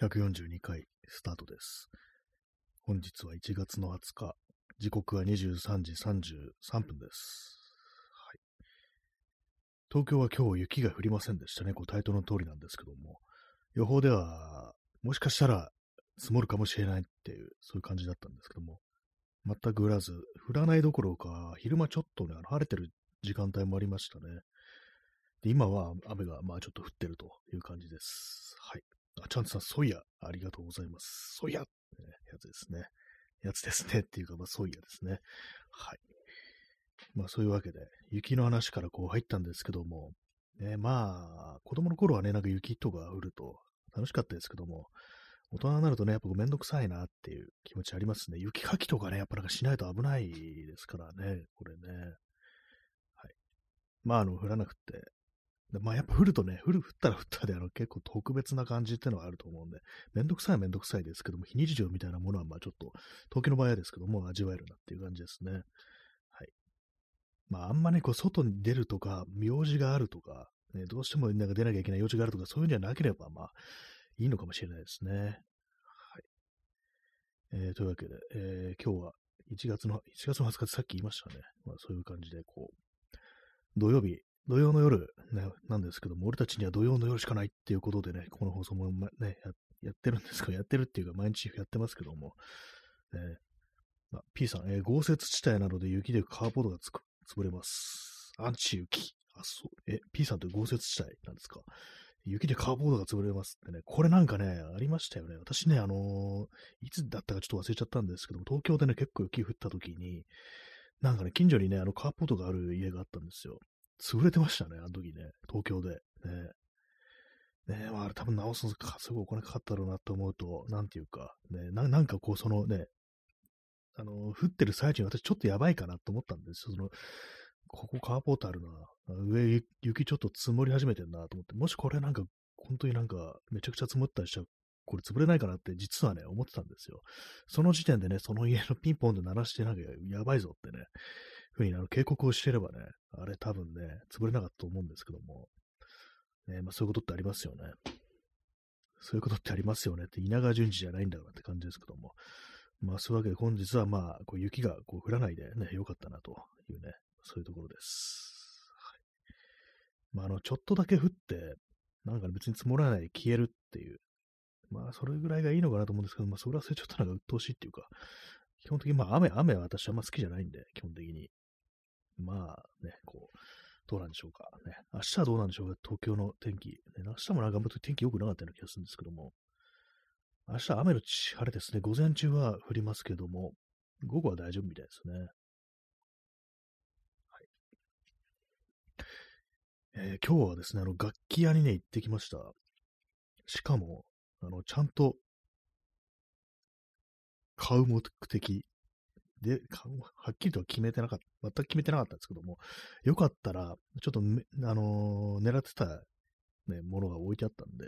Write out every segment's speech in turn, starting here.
142回スタートです。本日は1月の20日、時刻は23時33分です。はい、東京は今日雪が降りませんでしたね。こうタイトルの通りなんですけども、予報ではもしかしたら積もるかもしれないっていう、そういう感じだったんですけども、全く降らず、降らないどころか、昼間ちょっとね、晴れてる時間帯もありましたね。で今は雨がまあちょっと降ってるという感じです。はい。あ、ちゃんとさん、ソイヤ、ありがとうございます。ソイヤって、ね、やつですね。やつですね。っていうか、まあ、ソイヤですね。はい。まあ、そういうわけで、雪の話からこう入ったんですけども、ね、まあ、子供の頃はね、なんか雪とか降ると楽しかったですけども、大人になるとね、やっぱめんどくさいなっていう気持ちありますね。雪かきとかね、やっぱなんかしないと危ないですからね、これね。はい。まあ、あの、降らなくて、まあやっぱ降るとね、降る、降ったら降ったで、あの結構特別な感じっていうのはあると思うんで、めんどくさいはめんどくさいですけども、非日常みたいなものはまあちょっと、東京の場合はですけども、味わえるなっていう感じですね。はい。まああんまね、こう外に出るとか、用事があるとか、ね、どうしてもなんか出なきゃいけない用事があるとか、そういうんじゃなければ、まあ、いいのかもしれないですね。はい。えー、というわけで、えー、今日は1月の、1月の20日ってさっき言いましたね。まあそういう感じで、こう、土曜日、土曜の夜、ね、なんですけども、俺たちには土曜の夜しかないっていうことでね、この放送も、ねや、ってるんですかやってるっていうか、毎日やってますけども、ね、あ P さん、えー、豪雪地帯などで雪でカーボードがつく潰れます。アンチ雪。あ、そう。え、P さんって豪雪地帯なんですか？雪でカーボードが潰れますってね、これなんかね、ありましたよね。私ね、あのー、いつだったかちょっと忘れちゃったんですけど、東京でね、結構雪降った時に、なんかね、近所にね、あのカーボードがある家があったんですよ。潰れてましたね、あの時ね、東京で。ねねまあ、あれ多分直すの、すごいお金かかったろうなと思うと、なんていうか、ねな、なんかこう、そのね、あの、降ってる最中に私ちょっとやばいかなと思ったんですよ。その、ここカーポートあるな。上、雪ちょっと積もり始めてんなと思って、もしこれなんか、本当になんか、めちゃくちゃ積もったりしたら、これ潰れないかなって実はね、思ってたんですよ。その時点でね、その家のピンポンで鳴らしてなんかやばいぞってね、ふうにあの警告をしてればね、あれ多分ね、潰れなかったと思うんですけども、ね、まあそういうことってありますよね。そういうことってありますよねって稲川淳二じゃないんだからって感じですけども。まあそういうわけで本日はまあこう雪がこう降らないでね、よかったなというね、そういうところです。はい。まああの、ちょっとだけ降って、なんか別に積もらないで消えるっていう、まあそれぐらいがいいのかなと思うんですけど、まあそれはそれちょっとなんか鬱陶しいっていうか、基本的にまあ雨、雨は私はあんま好きじゃないんで、基本的に。まあね、こう、どうなんでしょうか。ね、明日はどうなんでしょうか、東京の天気。ね、明日もなんかあんま天気良くなかったような気がするんですけども、明日は雨のち晴れですね。午前中は降りますけども、午後は大丈夫みたいですね。はい。えー、今日はですね、あの、楽器屋にね、行ってきました。しかも、あの、ちゃんと、買う目的で、はっきりとは決めてなかった、全く決めてなかったんですけども、よかったら、ちょっと、あのー、狙ってた、ね、ものが置いてあったんで、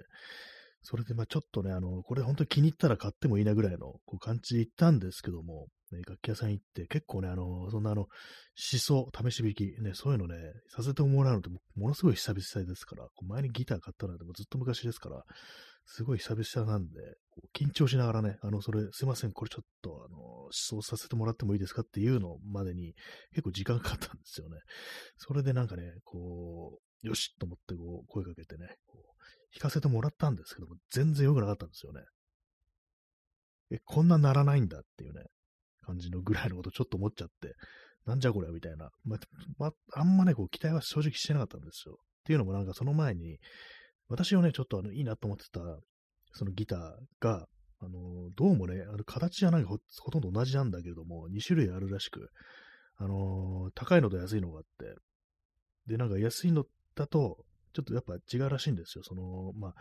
それで、まあちょっとね、あの、これ本当に気に入ったら買ってもいいなぐらいのこう感じで行ったんですけども、ね、楽器屋さん行って、結構ね、あの、そんなあの、思想、試し弾き、ね、そういうのね、させてもらうのってものすごい久々ですから、こう前にギター買ったのでもずっと昔ですから、すごい久々なんで、緊張しながらね、あの、それ、すいません、これちょっと、あの、思想させてもらってもいいですかっていうのまでに結構時間かかったんですよね。それでなんかね、こう、よしと思ってこう声かけてね、こう弾かせてもらったんですけども、全然良くなかったんですよね。え、こんなならないんだっていうね、感じのぐらいのことちょっと思っちゃって、なんじゃこれみたいな。ま、ま、あんまね、こう期待は正直してなかったんですよ。っていうのもなんかその前に、私をね、ちょっとあの、いいなと思ってた、そのギターが、あの、どうもね、あの形はなんかほとんど同じなんだけれども、2種類あるらしく、あの、高いのと安いのがあって、で、なんか安いのだと、ちょっとやっぱ違うらしいんですよ。その、まあ、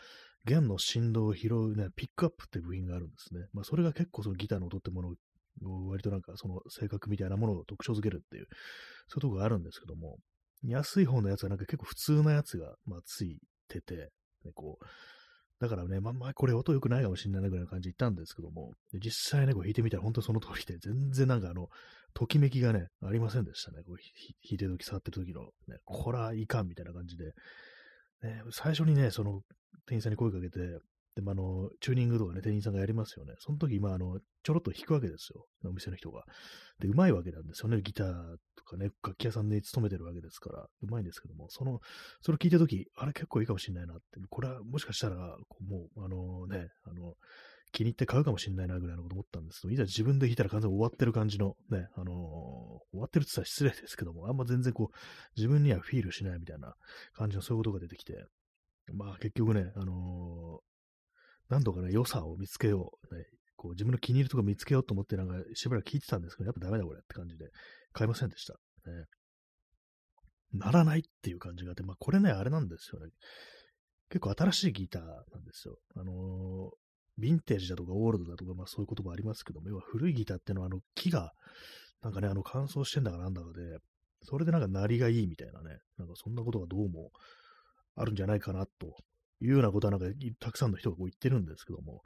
弦の振動を拾うね、ピックアップって部品があるんですね。まあ、それが結構そのギターの音ってものを、割となんかその性格みたいなものを特徴づけるっていう、そういうとこがあるんですけども、安い方のやつはなんか結構普通なやつが、まあ、ついてて、ね、こう、だからね、まあ、まあ、これ音良くないかもしれないぐらいの感じで言ったんですけども、実際ね、こう弾いてみたら本当その通りで、全然なんかあの、ときめきがね、ありませんでしたね。こう弾いてる時、触ってる時の、ね、こらいかんみたいな感じで、ね、最初にね、その店員さんに声かけて、で、まあ、の、チューニングとかね、店員さんがやりますよね。その時、まあ、あの、ちょろっと弾くわけですよ。お店の人が。で、うまいわけなんですよね。ギターとかね、楽器屋さんで勤めてるわけですから、うまいんですけども、その、それ聞いた時、あれ結構いいかもしれないなって、これはもしかしたら、もう、あのね、あの、気に入って買うかもしれないなぐらいのこと思ったんですけど、いざ自分で弾いたら完全に終わってる感じの、ね、あのー、終わってるって言ったら失礼ですけども、あんま全然こう、自分にはフィールしないみたいな感じのそういうことが出てきて、まあ結局ね、あの、何度かね、良さを見つけよう、ね、こう自分の気に入るとこ見つけようと思ってなんかしばらく聞いてたんですけど、やっぱダメだこれって感じで買いませんでした。ね、ならないっていう感じがあって、まあこれね、あれなんですよね。結構新しいギターなんですよ。あのー、ヴィンテージだとかオールドだとか、まあそういう言葉ありますけども、要は古いギターっていうのはあの木が、なんかね、あの乾燥してんだかなんだかで、それでなんか鳴りがいいみたいなね、なんかそんなことがどうもあるんじゃないかなというようなことはなんかたくさんの人がこう言ってるんですけども、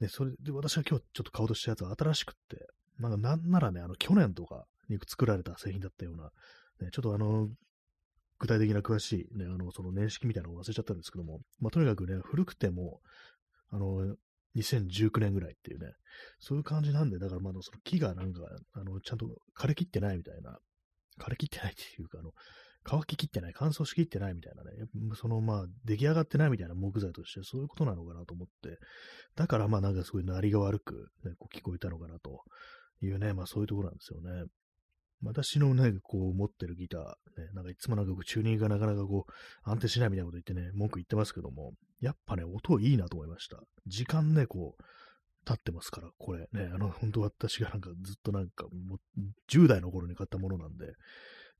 ね、それで私が今日ちょっと買おうとしたやつは新しくって、なんかなんならね、あの去年とかに作られた製品だったような、ね、ちょっとあの、具体的な詳しいね、あの、その年式みたいなのを忘れちゃったんですけども、まあ、とにかくね、古くても、あの、2019年ぐらいっていうね、そういう感じなんで、だからまだその木がなんか、あの、ちゃんと枯れきってないみたいな、枯れきってないっていうか、あの、乾ききってない、乾燥しきってないみたいなね、そのまあ、出来上がってないみたいな木材として、そういうことなのかなと思って、だからまあなんかすごい鳴りが悪く、ね、こう聞こえたのかなと。いうね、まあそういうところなんですよね。私のね、こう持ってるギター、ね、なんかいつもなんかチューニングがなかなかこう安定しないみたいなこと言ってね、文句言ってますけども、やっぱね、音いいなと思いました。時間ね、こう、経ってますから、これ。ね、あの、本当私がなんかずっとなんか、もう10代の頃に買ったものなんで、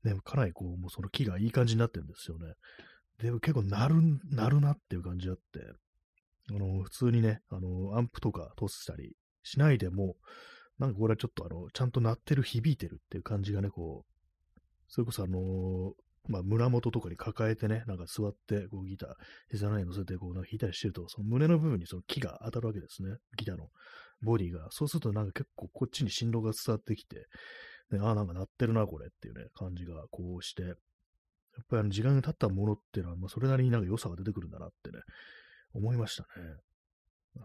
ね、かなりこう、もうその木がいい感じになってるんですよね。でも、結構鳴る、鳴るなっていう感じあって、あの、普通にね、あの、アンプとか通したりしないでも、なんかこれはちょっとあの、ちゃんと鳴ってる、響いてるっていう感じがね、こう、それこそあのまあ、胸元とかに抱えてね、なんか座って、こうギター、膝の上に乗せて、こう、弾いたりしてると、その胸の部分にその木が当たるわけですね。ギターのボディが。そうするとなんか結構こっちに振動が伝わってきて、ね、ああ、なんか鳴ってるな、これっていうね、感じがこうして、やっぱりあの時間が経ったものっていうのは、まあ、それなりになんか良さが出てくるんだなってね、思いましたね。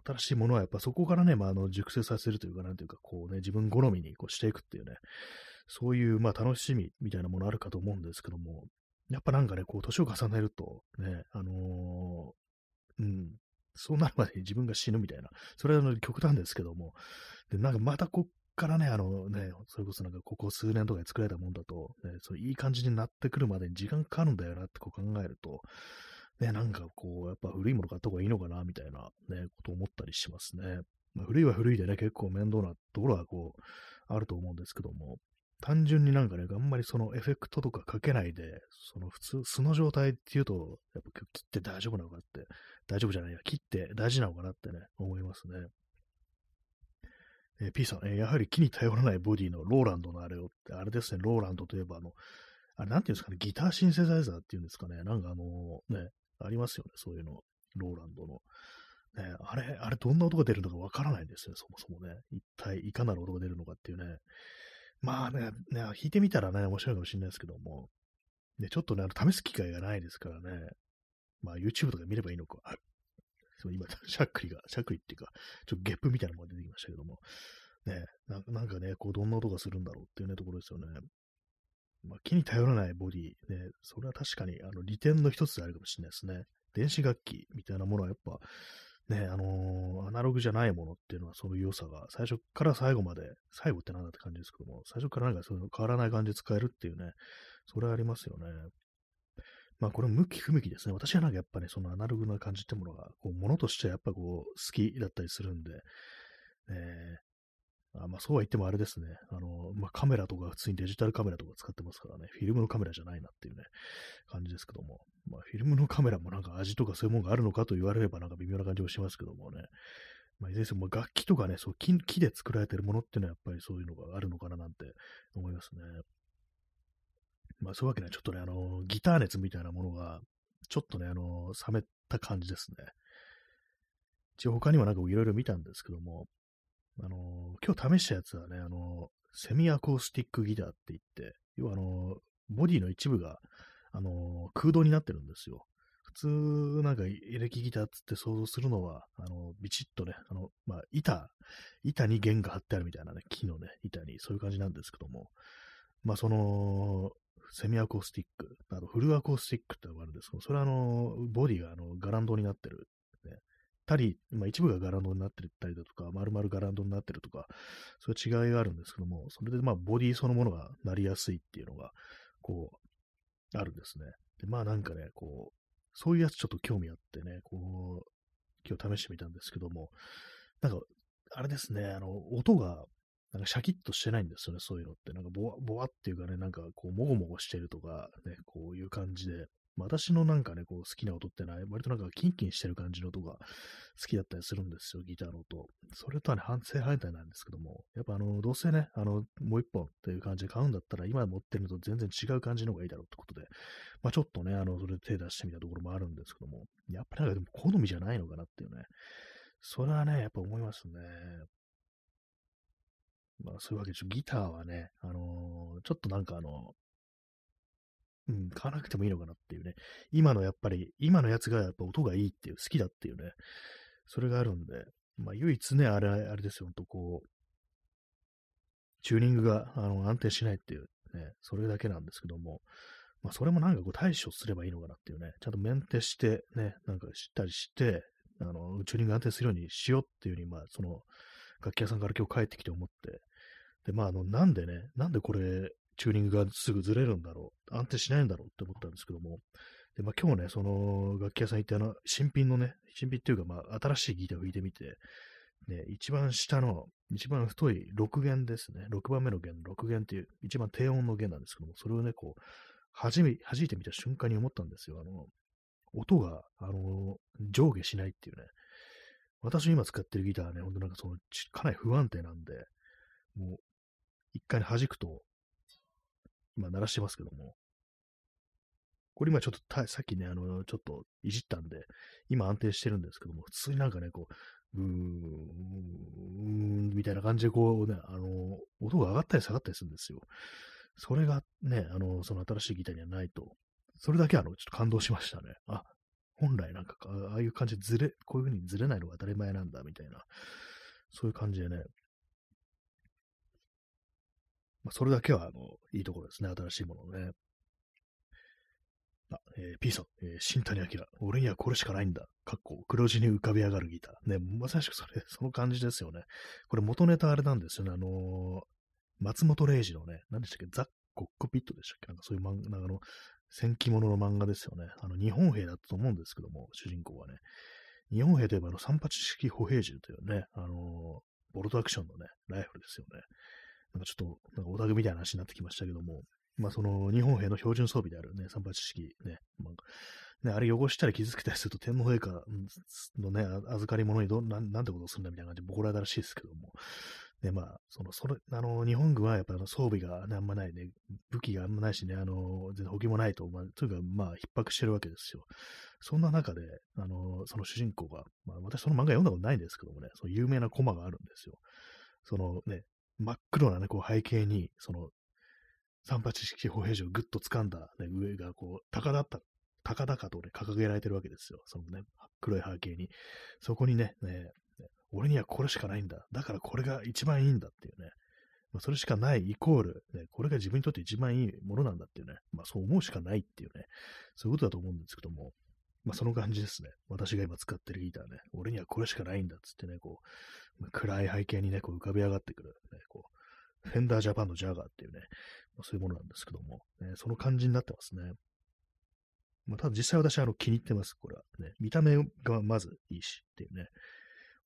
新しいものはやっぱそこからね、まあ、あの熟成させるというか、なんていうか、こうね、自分好みにこうしていくっていうね、そういう、まあ、楽しみみたいなものあるかと思うんですけども、やっぱなんかね、こう、年を重ねると、ね、あのー、うん、そうなるまでに自分が死ぬみたいな、それはあの極端ですけども、で、なんかまたこっからね、あのね、それこそなんかここ数年とかで作られたもんだと、ね、そういい感じになってくるまでに時間かかるんだよなってこう考えると、ね、なんかこう、やっぱ古いもの買った方がいいのかな、みたいなね、こと思ったりしますね。まあ、古いは古いでね、結構面倒なところはこう、あると思うんですけども、単純になんかね、あんまりそのエフェクトとかかけないで、その普通、素の状態っていうと、やっぱ切って大丈夫なのかって、大丈夫じゃないや、切って大事なのかなってね、思いますね。えー、P さん、えー、やはり木に頼らないボディのローランドのあれをって、あれですね、ローランドといえば、あの、あれなんていうんですかね、ギターシンセサイザーっていうんですかね、なんかあのね、ありますよね、そういうの、ローランドの。ね、あれ、あれどんな音が出るのかわからないんですよ、そもそもね。一体いかなる音が出るのかっていうね。まあね、ね、弾いてみたらね、面白いかもしれないですけども、ね、ちょっとね、あの、試す機会がないですからね、まあ YouTube とか見ればいいのか。今、しゃっくりが、しゃっくりっていうか、ちょっとゲップみたいなのが出てきましたけども、ね、なんかね、こう、どんな音がするんだろうっていうね、ところですよね。まあ、木に頼らないボディ、ね、それは確かに、あの、利点の一つであるかもしれないですね。電子楽器みたいなものはやっぱ、ね、あのー、アナログじゃないものっていうのはそういう良さが最初から最後まで、最後ってなんだって感じですけども、最初からなんかそういうの変わらない感じで使えるっていうね、それはありますよね。まあこれ向き不向きですね。私はなんかやっぱね、そのアナログな感じってものが、こう、ものとしてはやっぱこう、好きだったりするんで、えあまあそうは言ってもあれですね。あの、まあカメラとか普通にデジタルカメラとか使ってますからね、フィルムのカメラじゃないなっていうね、感じですけども。まあフィルムのカメラもなんか味とかそういうものがあるのかと言われればなんか微妙な感じもしますけどもね。まあ、いずれにせよ、楽器とかね、そう木、木で作られてるものっていうのはやっぱりそういうのがあるのかななんて思いますね。まあそういうわけで、ちょっとね、あの、ギター熱みたいなものが、ちょっとね、あの、冷めた感じですね。一応他にもなんかいろいろ見たんですけども、あの、今日試したやつはね、あの、セミアコースティックギターって言って、要はあの、ボディの一部が、あの、空洞になってるんですよ。普通なんかエレキギターっつって想像するのは、あの、ビチッとね、あの、まあ、板、板に弦が張ってあるみたいなね、木のね、板に、そういう感じなんですけども、まあ、その、セミアコースティック、あとフルアコースティックってのがあるんですけど、それはあの、ボディがあのガランドになってる、ね、たり、まあ、一部がガランドになってたりだとか、丸々ガランドになってるとか、そういう違いがあるんですけども、それでまあ、ボディそのものがなりやすいっていうのが、こう、あるんですね。で、まあなんかね、こう、そういうやつちょっと興味あってね、こう、今日試してみたんですけども、なんか、あれですね、あの、音が、なんかシャキッとしてないんですよね、そういうのって。なんかボワ、ボワっていうかね、なんかこう、もごもごしてるとか、ね、こういう感じで、私のなんかね、こう好きな音ってのは、割となんかキンキンしてる感じの音が好きだったりするんですよ、ギターの音。それとはね、反省反対なんですけども、やっぱあの、どうせね、あの、もう一本っていう感じで買うんだったら、今持ってるのと全然違う感じの方がいいだろうってことで、まあちょっとね、あの、それで手出してみたところもあるんですけども、やっぱりなんかでも好みじゃないのかなっていうね、それはね、やっぱ思いますね。まあそういうわけでしょ、ギターはね、あのー、ちょっとなんかあの、うん、買わなくてもいいのかなっていうね。今のやっぱり、今のやつがやっぱ音がいいっていう、好きだっていうね。それがあるんで、まあ唯一ね、あれ、あれですよ、ほんとこう、チューニングがあの安定しないっていうね、それだけなんですけども、まあそれもなんかこう対処すればいいのかなっていうね、ちゃんとメンテしてね、なんかしったりして、あの、チューニング安定するようにしようっていうふうに、まあその、楽器屋さんから今日帰ってきて思って、で、まああの、なんでね、なんでこれ、チューニングがすぐずれるんだろう、安定しないんだろうって思ったんですけども、で、まあ、今日ね、その楽器屋さん行って、あの、新品のね、新品っていうか、まあ、新しいギターを弾いてみて、ね、一番下の、一番太い6弦ですね。6番目の弦、6弦っていう、一番低音の弦なんですけども、それをね、こう、はじめ、弾いてみた瞬間に思ったんですよ。あの、音が、あの、上下しないっていうね。私今使ってるギターね、ほんとなんかその、かなり不安定なんで、もう、一回弾くと、今鳴らしてますけども、これ今ちょっとさっきね、あの、ちょっといじったんで、今安定してるんですけども、普通になんかね、こう、うーん、みたいな感じでこうね、あの、音が上がったり下がったりするんですよ。それがね、あの、その新しいギターにはないと、それだけあの、ちょっと感動しましたね。あ、本来なんか、ああいう感じでずれ、こういう風にずれないのが当たり前なんだ、みたいな、そういう感じでね、まあ、それだけは、あの、いいところですね。新しいものね。あ、えー、P さん、えー、新谷明、俺にはこれしかないんだ。かっこ、黒字に浮かび上がるギター。ね、まさしくそれ、その感じですよね。これ元ネタあれなんですよね。あのー、松本零士のね、何でしたっけ、ザ・コックピットでしたっけ？なんかそういう漫画、の、戦記物の漫画ですよね。あの、日本兵だったと思うんですけども、主人公はね。日本兵といえば、あの、三八式歩兵銃というね、あの、ボルトアクションのね、ライフルですよね。なんかちょっと、なんかオタクみたいな話になってきましたけども、まあその日本兵の標準装備であるね、三八式ね、まあ、ね、あれ汚したり傷つけたりすると天皇陛下のね、預かり物にどななんてことをするんだみたいな感じで怒られたらしいですけども、ね、まあ、その、それ、あの、日本軍はやっぱり装備が、ね、あんまないね、武器があんまないしね、あの、全然補給もないと、まあ、というか、まあ、逼迫してるわけですよ。そんな中で、あの、その主人公が、まあ、私その漫画読んだことないんですけどもね、その有名なコマがあるんですよ。そのね、真っ黒なね、こう背景に、その、三八式歩兵銃をぐっと掴んだ、ね、上がこう、高々った、高々とね、掲げられてるわけですよ。そのね、黒い背景に。そこにね、ね、俺にはこれしかないんだ。だからこれが一番いいんだっていうね。まあ、それしかないイコール、ね、これが自分にとって一番いいものなんだっていうね。まあそう思うしかないっていうね。そういうことだと思うんですけども。まあその感じですね。私が今使ってるギターね。俺にはこれしかないんだっつってね、こう、暗い背景にね、こう浮かび上がってくる、ね、こう、フェンダージャパンのジャガーっていうね、まあ、そういうものなんですけども、ね、その感じになってますね。まあ、ただ実際私はあの気に入ってます、これは。ね、見た目がまずいいしっていうね。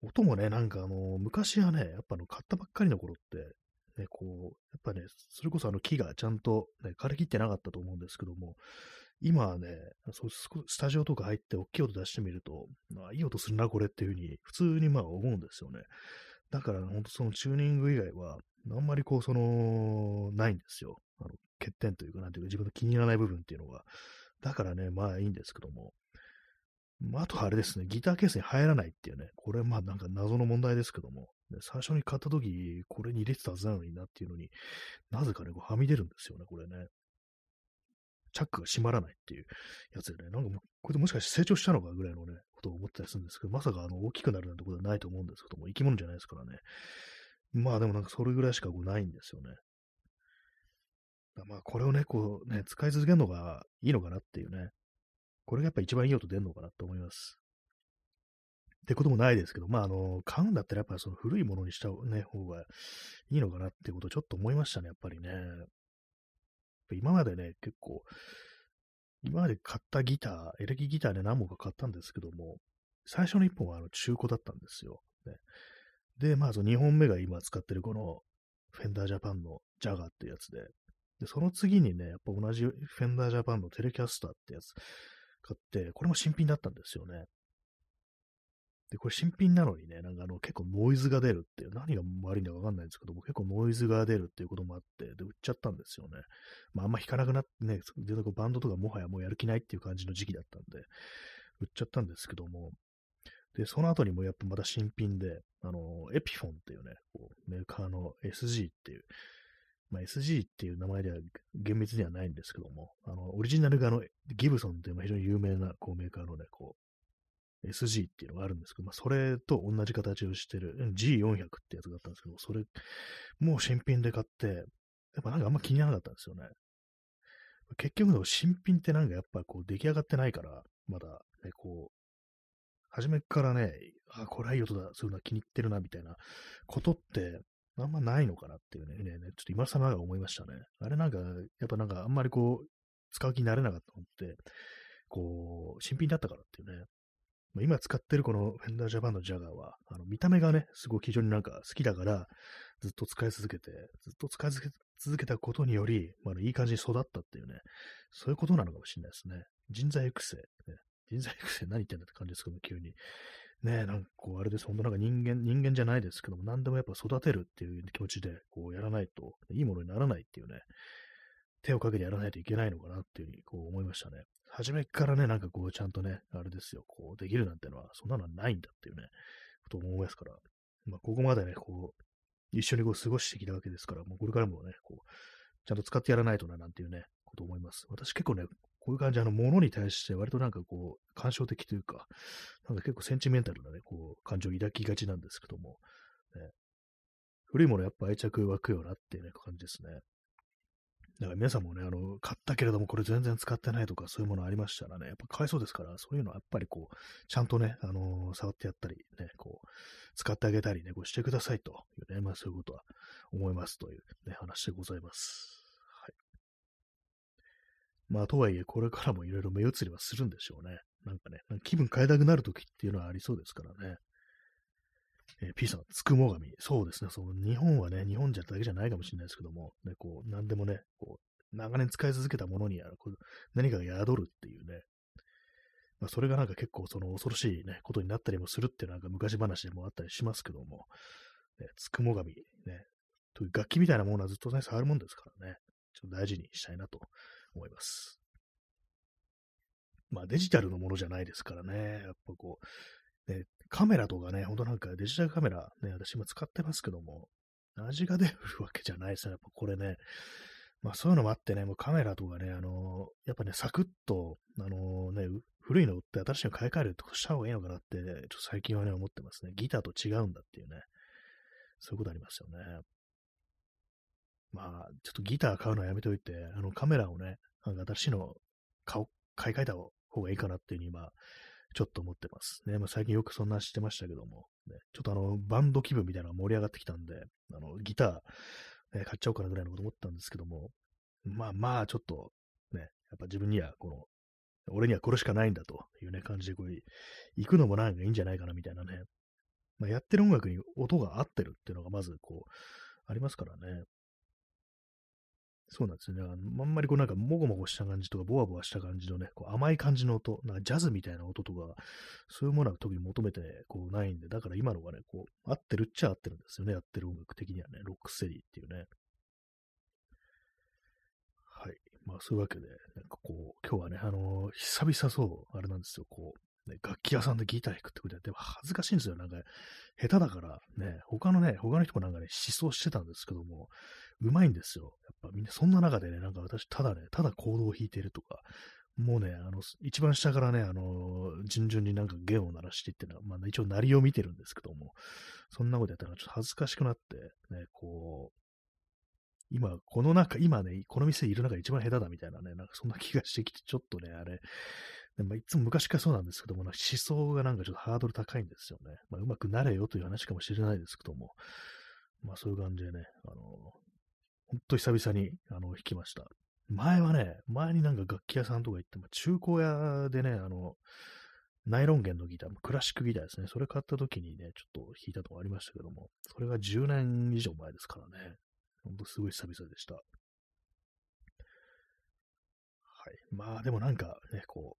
音もね、なんかあの、昔はね、やっぱあの、買ったばっかりの頃って、ね、こう、やっぱね、それこそあの木がちゃんと、ね、枯れきってなかったと思うんですけども、今はね、そうスタジオとか入って大きい音出してみると、まあ、いい音するな、これっていうふうに、普通にまあ思うんですよね。だから、本当そのチューニング以外は、あんまりこう、その、ないんですよ。あの、欠点というか、なんていうか、自分の気に入らない部分っていうのが。だからね、まあいいんですけども。まあ、とあれですね、ギターケースに入らないっていうね、これまあなんか謎の問題ですけども、最初に買った時、これに入れてたはずなのになっていうのに、なぜかね、こうはみ出るんですよね、これね。チャックが閉まらないっていうやつでね、なんかもう、これでもしかして成長したのかぐらいのね、ことを思ったりするんですけど、まさかあの大きくなるなんてことはないと思うんですけども、生き物じゃないですからね。まあでもなんかそれぐらいしかこうないんですよね。まあこれをね、こうね、使い続けるのがいいのかなっていうね。これがやっぱ一番いい音出るのかなと思います。ってこともないですけど、まあ、あの、買うんだったらやっぱりその古いものにした、ね、方がいいのかなってことをちょっと思いましたね、やっぱりね。今までね、結構、今まで買ったギター、エレキギターで何本か買ったんですけども、最初の1本はあの中古だったんですよ。ね、で、まあ、その2本目が今使ってるこのフェンダージャパンのジャガーってやつで、で、その次にね、やっぱ同じフェンダージャパンのテレキャスターってやつ買って、これも新品だったんですよね。で、これ新品なのにね、なんかあの結構ノイズが出るっていう、何が悪いんだかわかんないんですけども、結構ノイズが出るっていうこともあって、で、売っちゃったんですよね。まああんま弾かなくなってね、でバンドとかもはやもうやる気ないっていう感じの時期だったんで、売っちゃったんですけども、で、その後にもやっぱまた新品で、あの、エピフォンっていうね、こうメーカーの SG っていう、まあ、SG っていう名前では厳密にはないんですけども、あの、オリジナルがあの、ギブソンっていう非常に有名なこうメーカーのね、こう、SG っていうのがあるんですけど、まあ、それと同じ形をしてる G400 ってやつがあったんですけど、それ、もう新品で買って、やっぱなんかあんま気にならなかったんですよね。結局の新品ってなんかやっぱこう出来上がってないから、まだね、こう、初めからね、あ、これはいい音だ、そういうのは気に入ってるな、みたいなことって、あんまないのかなっていうね、ねちょっと今更ながら思いましたね。あれなんか、やっぱなんかあんまりこう、使う気になれなかったのって、こう、新品だったからっていうね、まあ、今使ってるこのフェンダージャパンのジャガーは、あの見た目がね、すごい非常になんか好きだから、ずっと使い続けて、ずっと使い続けたことにより、まあ、いい感じに育ったっていうね、そういうことなのかもしれないですね。人材育成。ね、人材育成何言ってんだって感じですけど、急に。ねなんかこう、あれです。本当なんか人間、人間じゃないですけども、何でもやっぱ育てるっていう気持ちで、こう、やらないと、いいものにならないっていうね、手をかけてやらないといけないのかなっていうふうに、こう思いましたね。初めからね、なんかこう、ちゃんとね、あれですよ、こう、できるなんてのは、そんなのはないんだっていうね、こと思いますから、まあ、ここまでね、こう、一緒にこう過ごしてきたわけですから、もうこれからもね、こう、ちゃんと使ってやらないとな、なんていうね、こと思います。私結構ね、こういう感じ、あの、物に対して割となんかこう、感傷的というか、なんか結構センチメンタルなね、こう、感情を抱きがちなんですけども、ね、古いものやっぱ愛着湧くよなっていうね、感じですね。だから皆さんもね、あの、買ったけれどもこれ全然使ってないとかそういうものありましたらね、やっぱかわいそうですから、そういうのはやっぱりこう、ちゃんとね、あのー、触ってやったり、ね、こう、使ってあげたりね、こうしてくださいというね、まあそういうことは思いますというね、話でございます。まあとはいえ、これからもいろいろ目移りはするんでしょうね。なんかね、気分変えたくなるときっていうのはありそうですからね。えー、P さん、つくも神。そうですね。その日本はね、日本じゃだけじゃないかもしれないですけども、ね、こう、なんでもね、こう、長年使い続けたものにこう何かが宿るっていうね、まあ、それがなんか結構その恐ろしいね、ことになったりもするっていうなんか昔話でもあったりしますけども、ね、つくも神、ね、という楽器みたいなものはずっとね、触るもんですからね、ちょっと大事にしたいなと思います。まあデジタルのものじゃないですからね、やっぱこう、ね、カメラとかね、ほんとなんかデジタルカメラね、私も使ってますけども、味が出るわけじゃないですよ、やっぱこれね。まあそういうのもあってね、もうカメラとかね、あの、やっぱね、サクッと、あの、ね、古いの売って新しいの買い替えるってことした方がいいのかなって、ちょっと最近はね、思ってますね。ギターと違うんだっていうね。そういうことありますよね。まあ、ちょっとギター買うのはやめておいて、あのカメラをね、なんか新しいの買買い替えた方がいいかなっていうふうに今、ちょっと思ってますね。まあ、最近よくそんなしてましたけども、ね、ちょっとあの、バンド気分みたいなのが盛り上がってきたんで、あの、ギター、ね、買っちゃおうかなぐらいのこと思ったんですけども、まあまあ、ちょっと、ね、やっぱ自分には、この、俺にはこれしかないんだというね、感じでこう、行くのもなんかいいんじゃないかなみたいなね。まあ、やってる音楽に音が合ってるっていうのがまずこう、ありますからね。そうなんですよね。あんまりこうなんかもごもごした感じとか、ボワボワした感じのね、こう甘い感じの音、なんかジャズみたいな音とか、そういうものは特に求めてこうないんで、だから今のがね、こう、合ってるっちゃ合ってるんですよね。やってる音楽的にはね、ロックセリーっていうね。はい。まあそういうわけで、なんかこう、今日はね、あのー、久々そう、あれなんですよ、こう、ね、楽器屋さんでギター弾くってことで、でも恥ずかしいんですよ。なんか、下手だから、ね、他のね、他の人もなんかね、思想してたんですけども、うまいんですよ。やっぱみんな、そんな中でね、なんか私、ただね、ただコードを弾いてるとか、もうね、あの、一番下からね、あの、順々になんか弦を鳴らしていってのは、まあ、一応鳴りを見てるんですけども、そんなことやったらちょっと恥ずかしくなって、ね、こう、今、この中、今ね、この店いる中で一番下手だみたいなね、なんかそんな気がしてきて、ちょっとね、あれ、まあ、いつも昔からそうなんですけども、思想がなんかちょっとハードル高いんですよね。まあ、うまくなれよという話かもしれないですけども、まあそういう感じでね、あの、本当久々に、あの、弾きました。前はね、前になんか楽器屋さんとか行っても、中古屋でね、あの、ナイロン弦のギター、クラシックギターですね。それ買った時にね、ちょっと弾いたとこありましたけども、それが10年以上前ですからね。ほんとすごい久々でした。はい。まあでもなんかね、こう、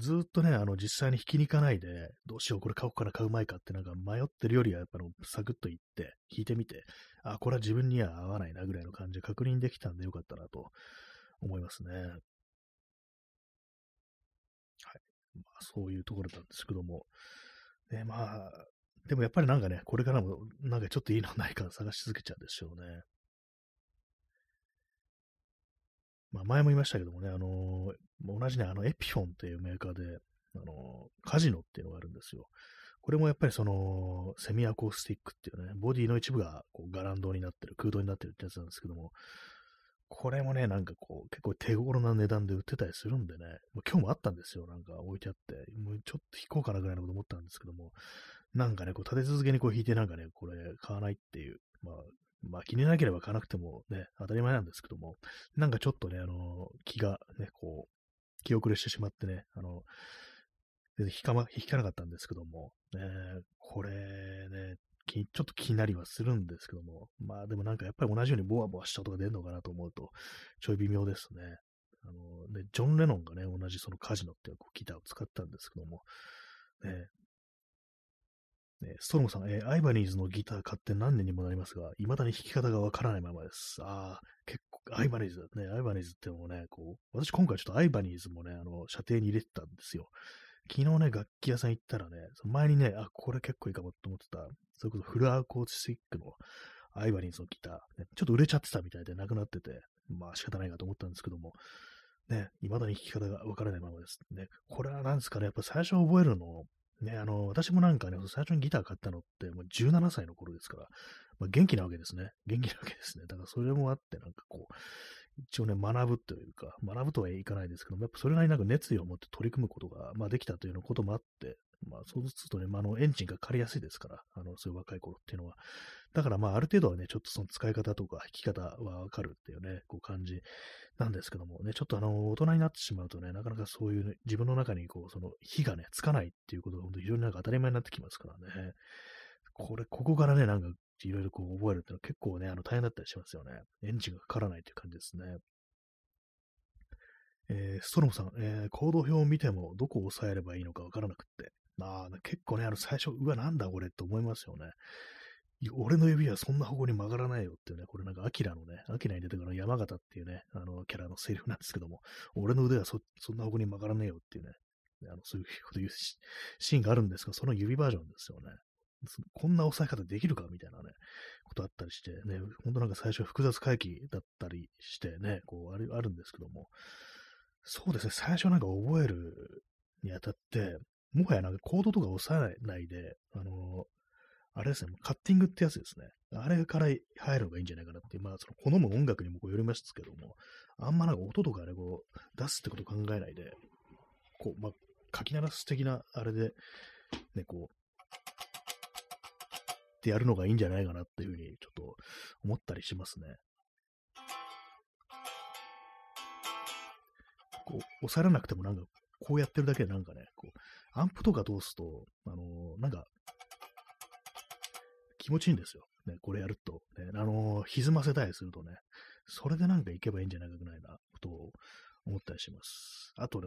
ずっとね、あの、実際に弾きに行かないで、どうしよう、これ買おうから買うまいかってなんか迷ってるよりは、やっぱりサクッと行って、弾いてみて、あ、これは自分には合わないなぐらいの感じで確認できたんでよかったなと思いますね。はい。まあ、そういうところなんですけども。ね、まあ、でもやっぱりなんかね、これからもなんかちょっといいのないか探し続けちゃうんでしょうね。まあ、前も言いましたけどもね、あのー、同じね、あの、エピフォンっていうメーカーで、あのー、カジノっていうのがあるんですよ。これもやっぱりその、セミアコースティックっていうね、ボディの一部がこうガランドになってる、空洞になってるってやつなんですけども、これもね、なんかこう、結構手頃な値段で売ってたりするんでね、もう今日もあったんですよ、なんか置いてあって、もうちょっと引こうかなぐらいのこと思ったんですけども、なんかね、こう立て続けにこう引いてなんかね、これ買わないっていう、まあ、まあ気になければ買わなくてもね、当たり前なんですけども、なんかちょっとね、あの、気がね、こう、気遅れしてしまってね、あの、全然引かま、引かなかったんですけども、ね、これね、ちょっと気になりはするんですけども、まあでもなんかやっぱり同じようにボワボワした音が出るのかなと思うと、ちょい微妙ですね。あの、ね、ジョン・レノンがね、同じそのカジノっていうギターを使ったんですけども、ね、ね、ストロムさん、え、アイバニーズのギター買って何年にもなりますが、未だに弾き方がわからないままです。ああ、結構、アイバニーズだね。アイバニーズってのもね、こう、私今回ちょっとアイバニーズもね、あの、射程に入れてたんですよ。昨日ね、楽器屋さん行ったらね、その前にね、あ、これ結構いいかもと思ってた、それこそフルアーコーチスティックのアイバニーズのギター、ね、ちょっと売れちゃってたみたいでなくなってて、まあ仕方ないかと思ったんですけども、ね、未だに弾き方がわからないままです。ね、これは何ですかね、やっぱ最初覚えるの、ね、あの、私もなんかね、最初にギター買ったのって、もう17歳の頃ですから、まあ、元気なわけですね。元気なわけですね。だからそれもあって、なんかこう、一応ね、学ぶというか、学ぶとはいかないですけども、やっぱそれなりになんか熱意を持って取り組むことが、まあできたというようなこともあって、まあそうするとね、まああのエンジンが借りやすいですから、あの、そういう若い頃っていうのは。だからまあある程度はね、ちょっとその使い方とか弾き方はわかるっていうね、こう感じなんですけどもね、ちょっとあの、大人になってしまうとね、なかなかそういう、ね、自分の中にこう、その火がね、つかないっていうことが本当非常になんか当たり前になってきますからね。これ、ここからね、なんかいろいろこう覚えるっていうのは結構ね、あの大変だったりしますよね。エンジンがかからないという感じですね。えー、ストロムさん、えー、行動表を見てもどこを押さえればいいのかわからなくって。まあ、結構ね、あの最初、うわ、なんだこれって思いますよね。俺の指はそんな方向に曲がらないよっていうね、これなんかアキラのね、アキラに出てくる山形っていうね、あのキャラのセリフなんですけども、俺の腕はそそんな方向に曲がらねえよっていうね、あのそういうこと言うシーンがあるんですが、その指バージョンですよね。こんな押さえ方できるかみたいなね、ことあったりして、ね、ほんとなんか最初は複雑回帰だったりしてね、こうあるあるんですけども、そうですね、最初なんか覚えるにあたって、もはやなんかコードとか押さえないで、あのあれですね、カッティングってやつですね。あれから入るのがいいんじゃないかなって、まあ、その好む音楽にもこうよりますけども、あんまなんか音とかね、こう、出すってこと考えないで、こう、まあ、書き鳴らす的なあれで、ね、こう、ってやるのがいいんじゃないかなっていうふうにちょっと思ったりしますね。こう、押さえらなくてもなんか、こうやってるだけでなんかね、こう、アンプとか通すと、あのー、なんか、気持ちいいんですよ。ね、これやると。ね、あのー、歪ませたりするとね、それでなんかいけばいいんじゃないかぐらいなことを思ったりします。あと、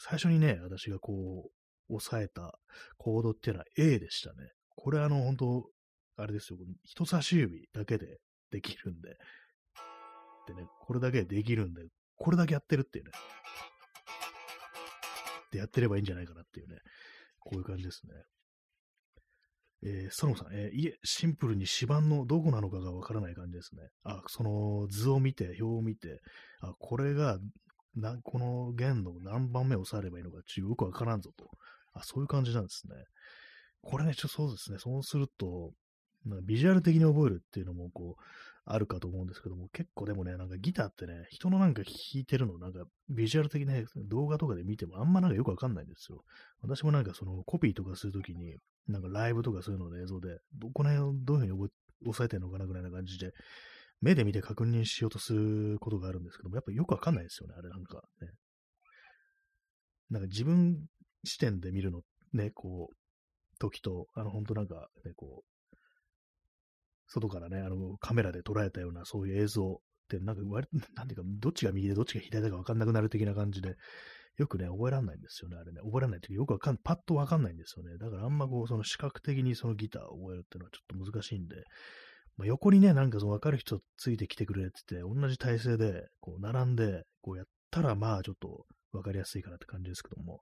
最初にね、私がこう、押さえたコードっていうのは A でしたね。これあの、本当あれですよ、人差し指だけでできるんで、でね、これだけでできるんで、これだけやってるっていうね。でやってればいいんじゃないかなっていうね、こういう感じですね。えー、ストロさん、えー、いえ、シンプルに指板のどこなのかがわからない感じですね。あ、その図を見て、表を見て、あ、これが、な、この弦の何番目を押さえればいいのか、ちょっとよくわからんぞと。あ、そういう感じなんですね。これね、ちょっとそうですね。そうすると、ビジュアル的に覚えるっていうのも、こう、あるかと思うんですけども、結構でもね、なんかギターってね、人のなんか弾いてるの、なんかビジュアル的な、ね、動画とかで見てもあんまなんかよくわかんないんですよ。私もなんかそのコピーとかするときに、なんかライブとかそういうのの映像で、どこの辺をどういうふうに押さえてるのかなぐらいな感じで、目で見て確認しようとすることがあるんですけども、やっぱよくわかんないですよね、あれなんかね。なんか自分視点で見るのね、こう、時と、あの、本当なんか、ね、こう、外からね、あの、カメラで捉えたような、そういう映像って、なんか割、なんていうか、どっちが右でどっちが左だか分かんなくなる的な感じで、よくね、覚えられないんですよね、あれね。覚えられないというか、よくわかん、パッとわかんないんですよね。だからあんまこう、その視覚的にそのギターを覚えるっていうのはちょっと難しいんで、まあ、横にね、なんかその分かる人ついてきてくれって言って、同じ体勢で、こう、並んで、こうやったら、まあ、ちょっと分かりやすいかなって感じですけども、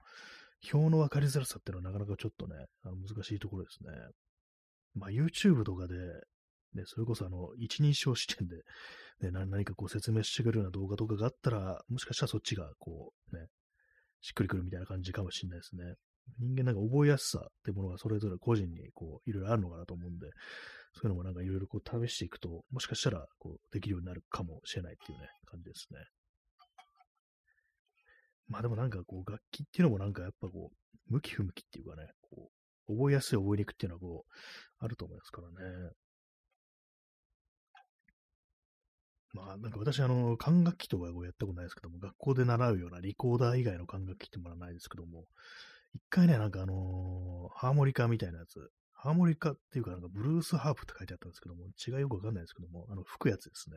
表の分かりづらさっていうのはなかなかちょっとね、あの難しいところですね。まあ、YouTube とかで、ね、それこそあの、一人称視点で、ね、何かこう説明してくれるような動画とかがあったら、もしかしたらそっちがこう、ね、しっくりくるみたいな感じかもしれないですね。人間なんか覚えやすさってものがそれぞれ個人にこう、いろいろあるのかなと思うんで、そういうのもなんかいろいろこう試していくと、もしかしたらこう、できるようになるかもしれないっていうね、感じですね。まあでもなんかこう、楽器っていうのもなんかやっぱこう、向き不向きっていうかね、こう、覚えやすい覚えにくっていうのはこう、あると思いますからね。まあ、なんか私、あの、管楽器とかやったことないですけども、学校で習うようなリコーダー以外の管楽器ってものはないですけども、一回ね、なんかあのー、ハーモニカみたいなやつ、ハーモニカっていうか、なんかブルースハープって書いてあったんですけども、違いよくわかんないですけども、あの、吹くやつですね。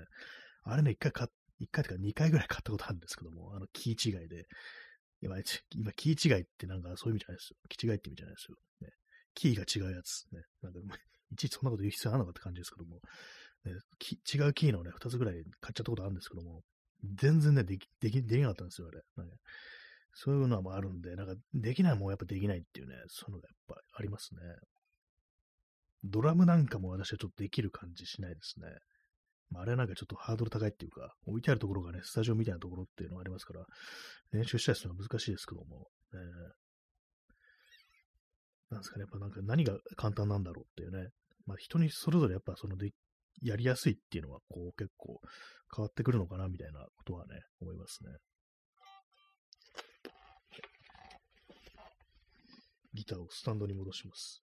あれね、一回買っ、一回とか二回ぐらい買ったことあるんですけども、あの、キー違いで、今、今、キー違いってなんかそういう意味じゃないですよ。キ違いって意味じゃないですよ。ね、キーが違うやつ。ね、なんか、いちいちそんなこと言う必要あるのかって感じですけども、ね、違うキーのね、二つぐらい買っちゃったことあるんですけども、全然ね、でき、でき、できなかったんですよ、あれ。ね、そういうのはもあるんで、なんか、できないもんやっぱできないっていうね、そういうのがやっぱありますね。ドラムなんかも私はちょっとできる感じしないですね。まあ、あれなんかちょっとハードル高いっていうか、置いてあるところがね、スタジオみたいなところっていうのがありますから、練習したりするのは難しいですけども、ね、なんですかね、やっぱなんか何が簡単なんだろうっていうね、まあ人にそれぞれやっぱそのでやりやすいっていうのは、こう結構変わってくるのかな、みたいなことはね、思いますね。ギターをスタンドに戻します。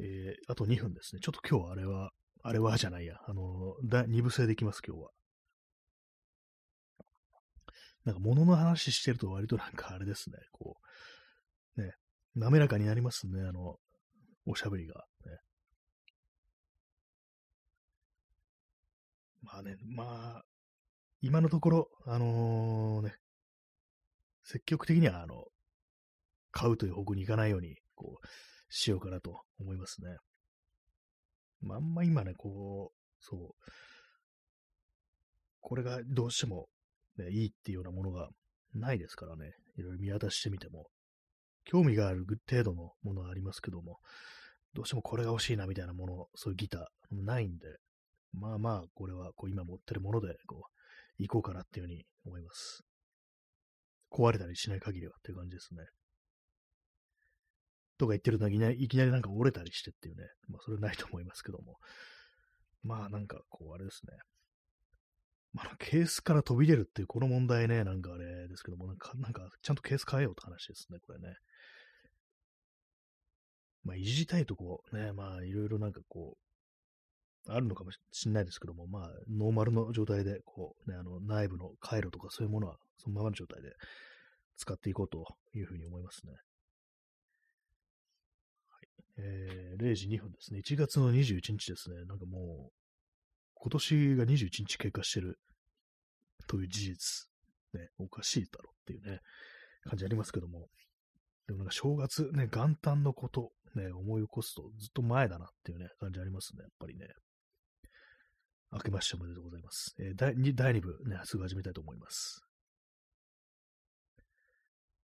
えー、あと2分ですね。ちょっと今日はあれは、あれはじゃないや。あの、だ2部制できます、今日は。なんか物の話してると割となんかあれですね。こう、滑らかになりますね、あの、おしゃべりが、ね。まあね、まあ、今のところ、あのー、ね、積極的には、あの、買うという方向に行かないように、こう、しようかなと思いますね。まあ、あんま今ね、こう、そう、これがどうしても、ね、いいっていうようなものがないですからね、いろいろ見渡してみても、興味がある程度のものはありますけども、どうしてもこれが欲しいなみたいなもの、そういうギターないんで、まあまあ、これはこう今持ってるもので、こう、行こうかなっていうふうに思います。壊れたりしない限りはっていう感じですね。とか言ってるといきなり、いきなりなんか折れたりしてっていうね、まあそれはないと思いますけども。まあなんかこうあれですね。まあ、ケースから飛び出るっていうこの問題ね、なんかあれですけども、なんか、なんかちゃんとケース変えようって話ですね、これね。まあ、いじりたいとこ、ね、まあ、いろいろなんかこう、あるのかもしれないですけども、まあ、ノーマルの状態で、こう、ね、あの、内部の回路とかそういうものは、そのままの状態で使っていこうというふうに思いますね。はい。えー、0時2分ですね。1月の21日ですね。なんかもう、今年が21日経過してるという事実。ね、おかしいだろっていうね、感じありますけども。でもなんか正月、ね、元旦のこと、ね、思い起こすとずっと前だなっていうね、感じありますね、やっぱりね。明けましておめでとうございます。えー、第 2, 第2部、ね、すぐ始めたいと思います。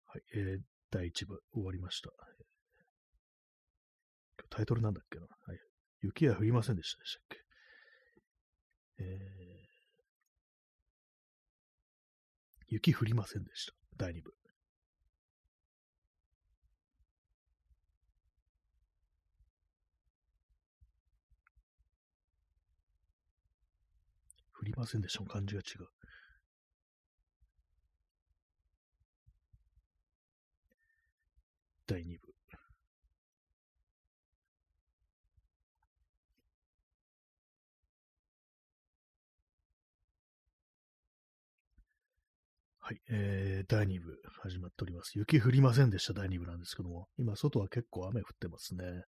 はい、えー、第1部終わりました。タイトルなんだっけな。はい、雪は降りませんでしたでしたっけ。えー、雪降りませんでした。第2部。降りませんでした。感じが違う。第2部。はい、えー、第2部始まっております。雪降りませんでした、第2部なんですけども、今、外は結構雨降ってますね。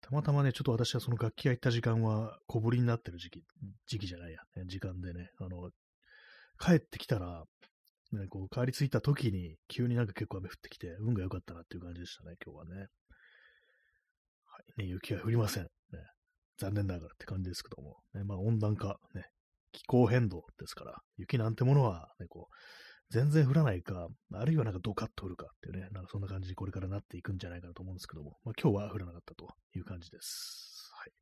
たまたまね、ちょっと私はその楽器が行った時間は小降りになってる時期、時期じゃないや、ね、時間でね、あの、帰ってきたら、ね、こう、帰り着いた時に、急になんか結構雨降ってきて、運が良かったなっていう感じでしたね、今日はね。はい、ね、雪は降りません。ね、残念ながらって感じですけども、ね、まあ温暖化、ね、気候変動ですから、雪なんてものは、ね、こう、全然降らないか、あるいはなんかドカッと降るかっていうね、なんかそんな感じにこれからなっていくんじゃないかなと思うんですけども、まあ今日は降らなかったという感じです。はい。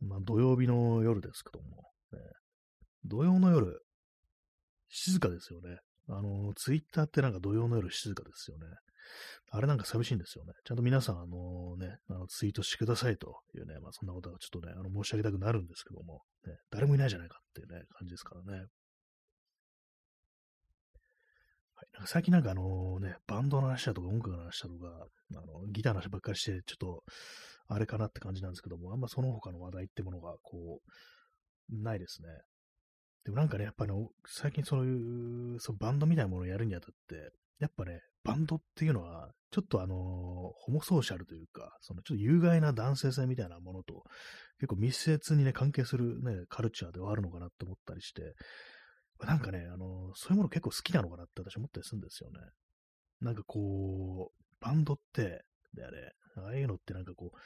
そんな土曜日の夜ですけども、ね、土曜の夜、静かですよね。あの、ツイッターってなんか土曜の夜静かですよね。あれなんか寂しいんですよね。ちゃんと皆さん、あのね、あのツイートしてくださいというね、まあそんなことはちょっとね、あの申し上げたくなるんですけども、ね、誰もいないじゃないかっていうね、感じですからね。はい、なんか最近なんかあのね、バンドの話だとか音楽の話だとか、あのギターの話ばっかりして、ちょっと、あれかなって感じなんですけども、あんまその他の話題ってものが、こう、ないですね。でもなんかね、やっぱり、ね、最近そういう、そうバンドみたいなものをやるにあたって、やっぱね、バンドっていうのは、ちょっとあのー、ホモソーシャルというか、そのちょっと有害な男性性みたいなものと、結構密接にね、関係するね、カルチャーではあるのかなって思ったりして、なんかね、あのー、そういうもの結構好きなのかなって私思ったりするんですよね。なんかこう、バンドって、であれ、ああいうのってなんかこう、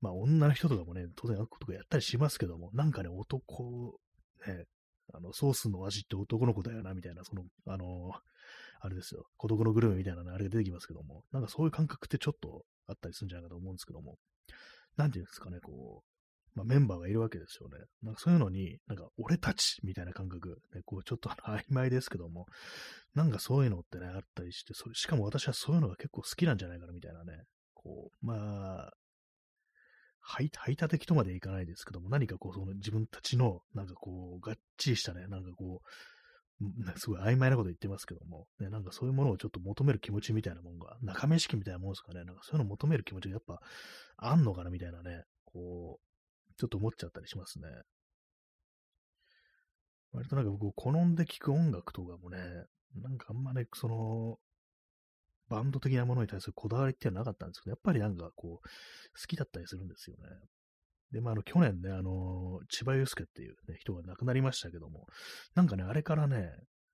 まあ女の人とかもね、当然ああいうことやったりしますけども、なんかね、男、ね、あの、ソースの味って男の子だよな、みたいな、その、あのあれですよ、孤独のグルメみたいなのあれが出てきますけども、なんかそういう感覚ってちょっとあったりするんじゃないかと思うんですけども、なんていうんですかね、こう、まあ、メンバーがいるわけですよね。なんかそういうのに、なんか俺たちみたいな感覚、ね、こうちょっと曖昧ですけども、なんかそういうのってね、あったりして、それしかも私はそういうのが結構好きなんじゃないかなみたいなね、こう、まあ、排他的とまでいかないですけども、何かこう、その自分たちの、なんかこう、がっちりしたね、なんかこう、すごい曖昧なこと言ってますけども、ね、なんかそういうものをちょっと求める気持ちみたいなもんが、中目式みたいなもんですかね、なんかそういうのを求める気持ちがやっぱあんのかなみたいなね、こう、ちょっと思っちゃったりしますね。割となんか僕、好んで聴く音楽とかもね、なんかあんまね、その、バンド的なものに対するこだわりっていうのはなかったんですけど、やっぱりなんかこう、好きだったりするんですよね。で、まあ、あの、去年ね、あの、千葉祐介っていう、ね、人が亡くなりましたけども、なんかね、あれからね、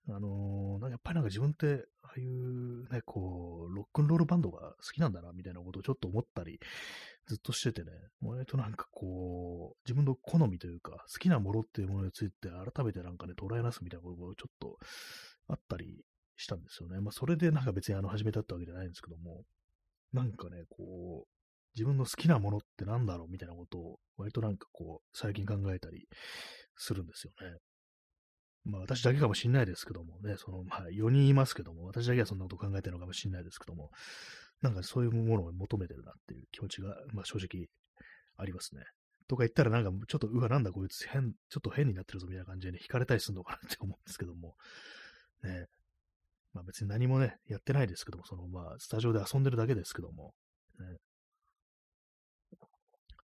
あのー、やっぱりなんか自分って、ああいうね、こう、ロックンロールバンドが好きなんだな、みたいなことをちょっと思ったり、ずっとしててね、割となんかこう、自分の好みというか、好きなものっていうものについて改めてなんかね、捉えなすみたいなことがちょっとあったりしたんですよね。まあ、それでなんか別にあの、始めたってわけじゃないんですけども、なんかね、こう、自分の好きなものって何だろうみたいなことを、割となんかこう、最近考えたりするんですよね。まあ私だけかもしんないですけどもね、そのまあ4人いますけども、私だけはそんなこと考えてるのかもしんないですけども、なんかそういうものを求めてるなっていう気持ちが、まあ正直ありますね。とか言ったらなんかちょっと、うわ、なんだこいつ変、ちょっと変になってるぞみたいな感じでね、惹かれたりするのかなって思うんですけども、ね。まあ別に何もね、やってないですけども、そのまあスタジオで遊んでるだけですけども、ね、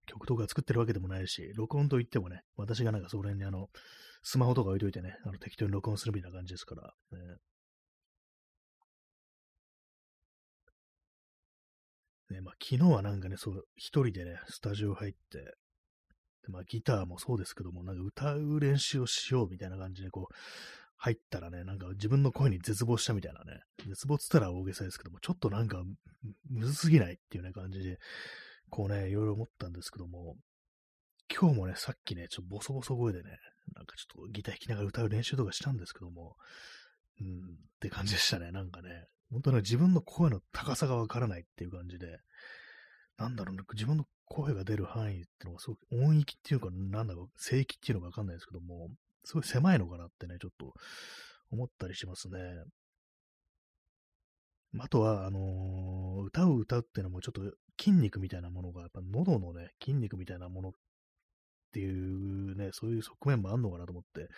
曲とか作ってるわけでもないし、録音といってもね、私がなんかそれにあの、スマホとか置いといてね、あの適当に録音するみたいな感じですから、ね。ね、まあ昨日はなんかね、そう、一人でね、スタジオ入って、でまあギターもそうですけども、なんか歌う練習をしようみたいな感じでこう、入ったらね、なんか自分の声に絶望したみたいなね、絶望つったら大げさですけども、ちょっとなんか、むずすぎないっていうね感じで、こうね、いろいろ思ったんですけども、今日もね、さっきね、ちょっとボソボソ声でね、なんかちょっとギター弾きながら歌う練習とかしたんですけども、うん、って感じでしたね、なんかね。本当に自分の声の高さがわからないっていう感じで、なんだろうな、自分の声が出る範囲っていうのがすごく音域っていうか、なんだろう、声域っていうのがわかんないですけども、すごい狭いのかなってね、ちょっと思ったりしますね。あとは、あのー、歌う歌うっていうのもちょっと筋肉みたいなものが、やっぱ喉のね、筋肉みたいなものっていうね、そういう側面もあんのかなと思って、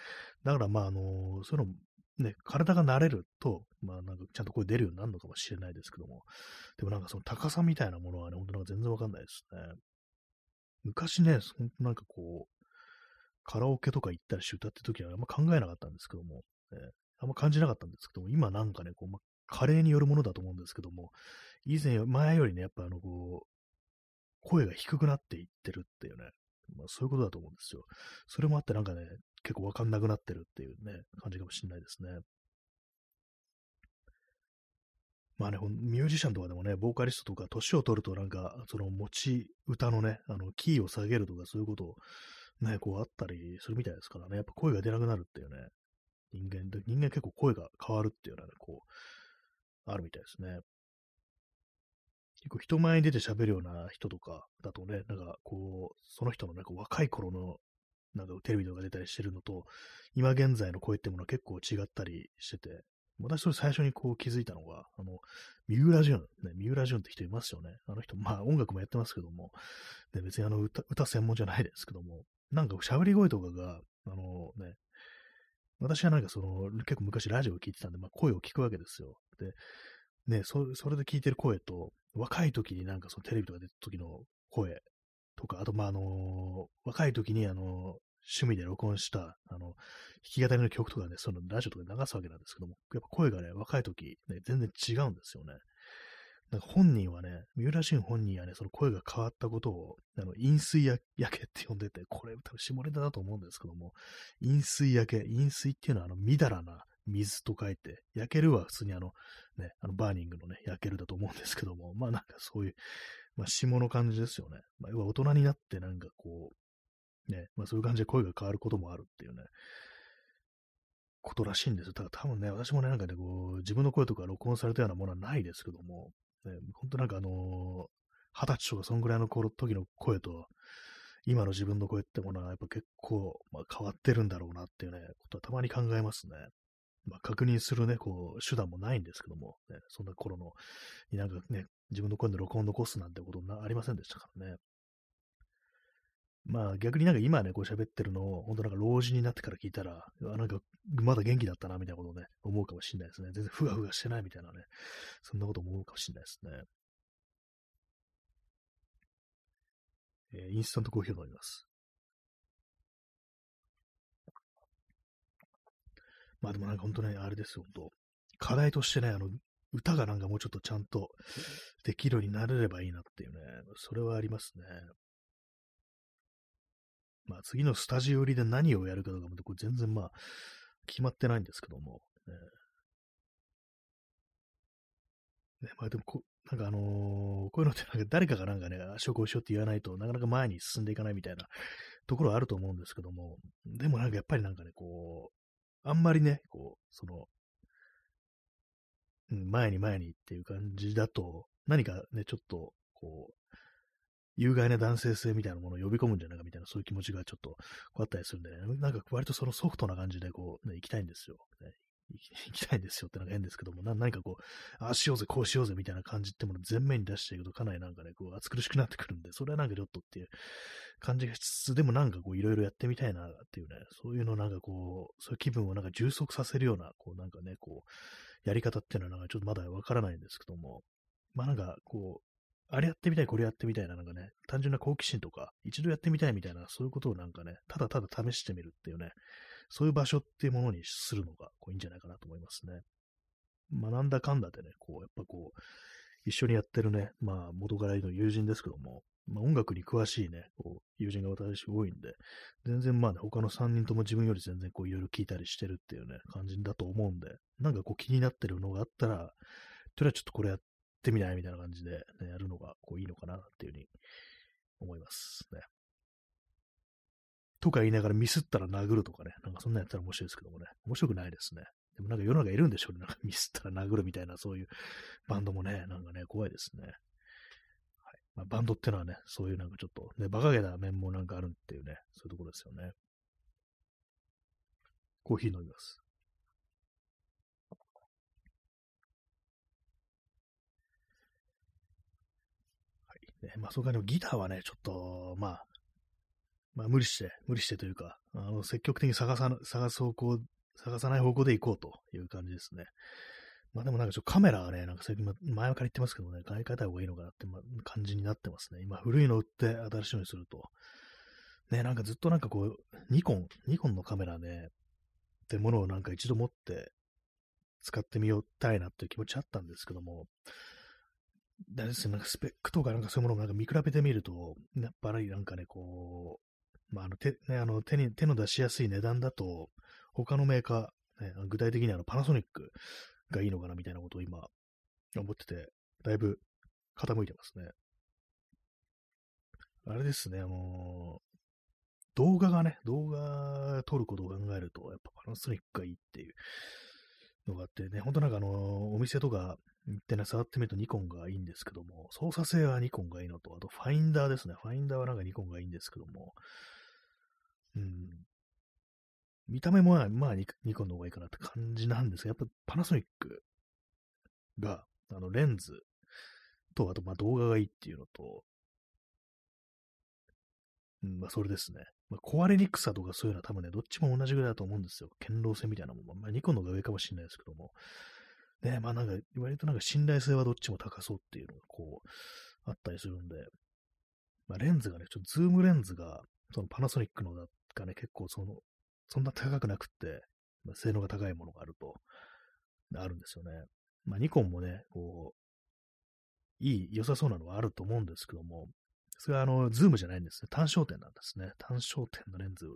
だからまあ、あのー、そういうのね、体が慣れると、まあなんかちゃんと声出るようになるのかもしれないですけども、でもなんかその高さみたいなものはね、本当なんか全然わかんないですね。昔ね、なんかこう、カラオケとか行ったりして歌ってる時はあんま考えなかったんですけども、ね、あんま感じなかったんですけども、今なんかね、こう、ま加齢によるものだと思うんですけども、以前、前よりね、やっぱあの、こう、声が低くなっていってるっていうね、まあそういうことだと思うんですよ。それもあってなんかね、結構わかんなくなってるっていうね、感じかもしれないですね。まあね、ミュージシャンとかでもね、ボーカリストとか、年を取るとなんか、その持ち歌のね、あの、キーを下げるとかそういうことね、こうあったりするみたいですからね、やっぱ声が出なくなるっていうね、人間で、人間結構声が変わるっていうのはね、こう、あるみたいですね。結構人前に出て喋るような人とかだとね、なんかこう、その人のなんか若い頃のなんかテレビとか出たりしてるのと、今現在の声ってものは結構違ったりしてて、私それ最初にこう気づいたのが、あの、三浦淳、ね、三浦淳って人いますよね。あの人、まあ音楽もやってますけども、ね、別にあの歌、歌専門じゃないですけども、なんか喋り声とかが、あのね、私はなんかその、結構昔ラジオを聞いてたんで、まあ声を聞くわけですよ。で、ね、そそれで聞いてる声と、若い時になんかそのテレビとか出た時の声とか、あとまああの若い時にあの趣味で録音した、あの、弾き語りの曲とかね、そのラジオとか流すわけなんですけども、やっぱ声がね、若い時、ね、全然違うんですよね。なんか本人はね、三浦淳本人はね、その声が変わったことを、あの、飲水焼けって呼んでて、これ多分下ネタだと思うんですけども、飲水焼け、飲水っていうのはあの、みだらな水と書いて、焼けるは普通にあの、ね、あの、バーニングのね、焼けるだと思うんですけども、まあなんかそういう、まあ下の感じですよね。まあ要は大人になってなんかこう、ね、まあそういう感じで声が変わることもあるっていうね、ことらしいんですよ。だから多分ね、私もね、なんかね、こう、自分の声とか録音されたようなものはないですけども、ね、本当なんかあの、二十歳とかそんぐらいの頃時の声と、今の自分の声ってものはやっぱ結構、まあ、変わってるんだろうなっていうね、ことはたまに考えますね。まあ、確認するね、こう、手段もないんですけども、ね、そんな頃の、なんかね、自分の声の録音を残すなんてことなありませんでしたからね。まあ逆になんか今ね、こう喋ってるのを、本当なんか老人になってから聞いたら、なんかまだ元気だったな、みたいなことをね、思うかもしれないですね。全然ふわふわしてないみたいなね、そんなこと思うかもしれないですね。えー、インスタントコーヒーを飲みます。まあでもなんか本当ね、あれですよ、本当課題としてね、あの、歌がなんかもうちょっとちゃんとできるようになれればいいなっていうね、それはありますね。まあ次のスタジオ売りで何をやるかとかもこれ全然まあ決まってないんですけども、ね。ねまあでもこ、なんかあのー、こういうのってなんか誰かがなんかね、足をしようって言わないとなかなか前に進んでいかないみたいなところはあると思うんですけども、でもなんかやっぱりなんかね、こう、あんまりね、こう、その、前に前にっていう感じだと、何かね、ちょっと、こう、有害な男性性みたいなものを呼び込むんじゃないかみたいな、そういう気持ちがちょっとあったりするんで、ね、なんか割とそのソフトな感じでこう、ね、行きたいんですよ。ね、行きたいんですよってなんか変ですけども、な何かこう、ああしようぜ、こうしようぜみたいな感じってものを前面に出していくとかなりなんかね、こう、暑苦しくなってくるんで、それはなんかちょっとっていう感じがしつつ、でもなんかこう、いろいろやってみたいなっていうね、そういうのなんかこう、そういう気分をなんか充足させるような、こうなんかね、こう、やり方っていうのはなんかちょっとまだわからないんですけども、まあなんかこう、あれやってみたい、これやってみたいな、なんかね、単純な好奇心とか、一度やってみたいみたいな、そういうことをなんかね、ただただ試してみるっていうね、そういう場所っていうものにするのがこういいんじゃないかなと思いますね。学んだかんだでね、こう、やっぱこう、一緒にやってるね、まあ、元からの友人ですけども、まあ、音楽に詳しいね、こう、友人が私多いんで、全然まあね、他の3人とも自分より全然こう、いろいろ聞いたりしてるっていうね、感じだと思うんで、なんかこう気になってるのがあったら、とりあえずちょっとこれやっってみないみたいな感じで、ね、やるのがこういいのかなっていうふうに思いますね。とか言いながらミスったら殴るとかね、なんかそんなんやったら面白いですけどもね、面白くないですね。でもなんか世の中いるんでしょうね。なんかミスったら殴るみたいな、そういうバンドもね、なんかね、怖いですね。はいまあ、バンドってのはね、そういうなんかちょっとね、馬鹿げた面もなんかあるっていうね、そういうところですよね。コーヒー飲みます。ね、まあ、そこかギターはね、ちょっと、まあ、まあ、無理して、無理してというか、あの、積極的に探さ、探す方向、探さない方向で行こうという感じですね。まあでもなんかちょっとカメラがね、なんか最近前から言ってますけどね、買い替えた方がいいのかなって、ま、感じになってますね。今古いの売って新しいのにすると。ね、なんかずっとなんかこう、ニコン、ニコンのカメラね、ってものをなんか一度持って使ってみようたいなっていう気持ちあったんですけども、ですなんかスペックとかなんかそういうものをなんか見比べてみると、やっぱりなんかね、こう、まあ、あの手、ね、あの手に、手の出しやすい値段だと、他のメーカー、ね、具体的にあのパナソニックがいいのかなみたいなことを今思ってて、だいぶ傾いてますね。あれですね、あのー、動画がね、動画撮ることを考えると、やっぱパナソニックがいいっていうのがあってね、ほんとなんかあのー、お店とかってね、触ってみるとニコンがいいんですけども、操作性はニコンがいいのと、あとファインダーですね。ファインダーはなんかニコンがいいんですけども、うん。見た目もまあニコンの方がいいかなって感じなんですが、やっぱパナソニックが、あの、レンズと、あとまあ動画がいいっていうのと、うん、まあそれですね。まあ、壊れにくさとかそういうのは多分ね、どっちも同じぐらいだと思うんですよ。堅牢性みたいなもん。まあニコンの方が上かもしれないですけども。ね、まあなんか、割となんか信頼性はどっちも高そうっていうのがこう、あったりするんで、まあレンズがね、ちょっとズームレンズが、そのパナソニックのがね、結構その、そんな高くなくって、まあ、性能が高いものがあると、あるんですよね。まあニコンもね、こう、いい、良さそうなのはあると思うんですけども、それはあの、ズームじゃないんですね。単焦点なんですね。単焦点のレンズ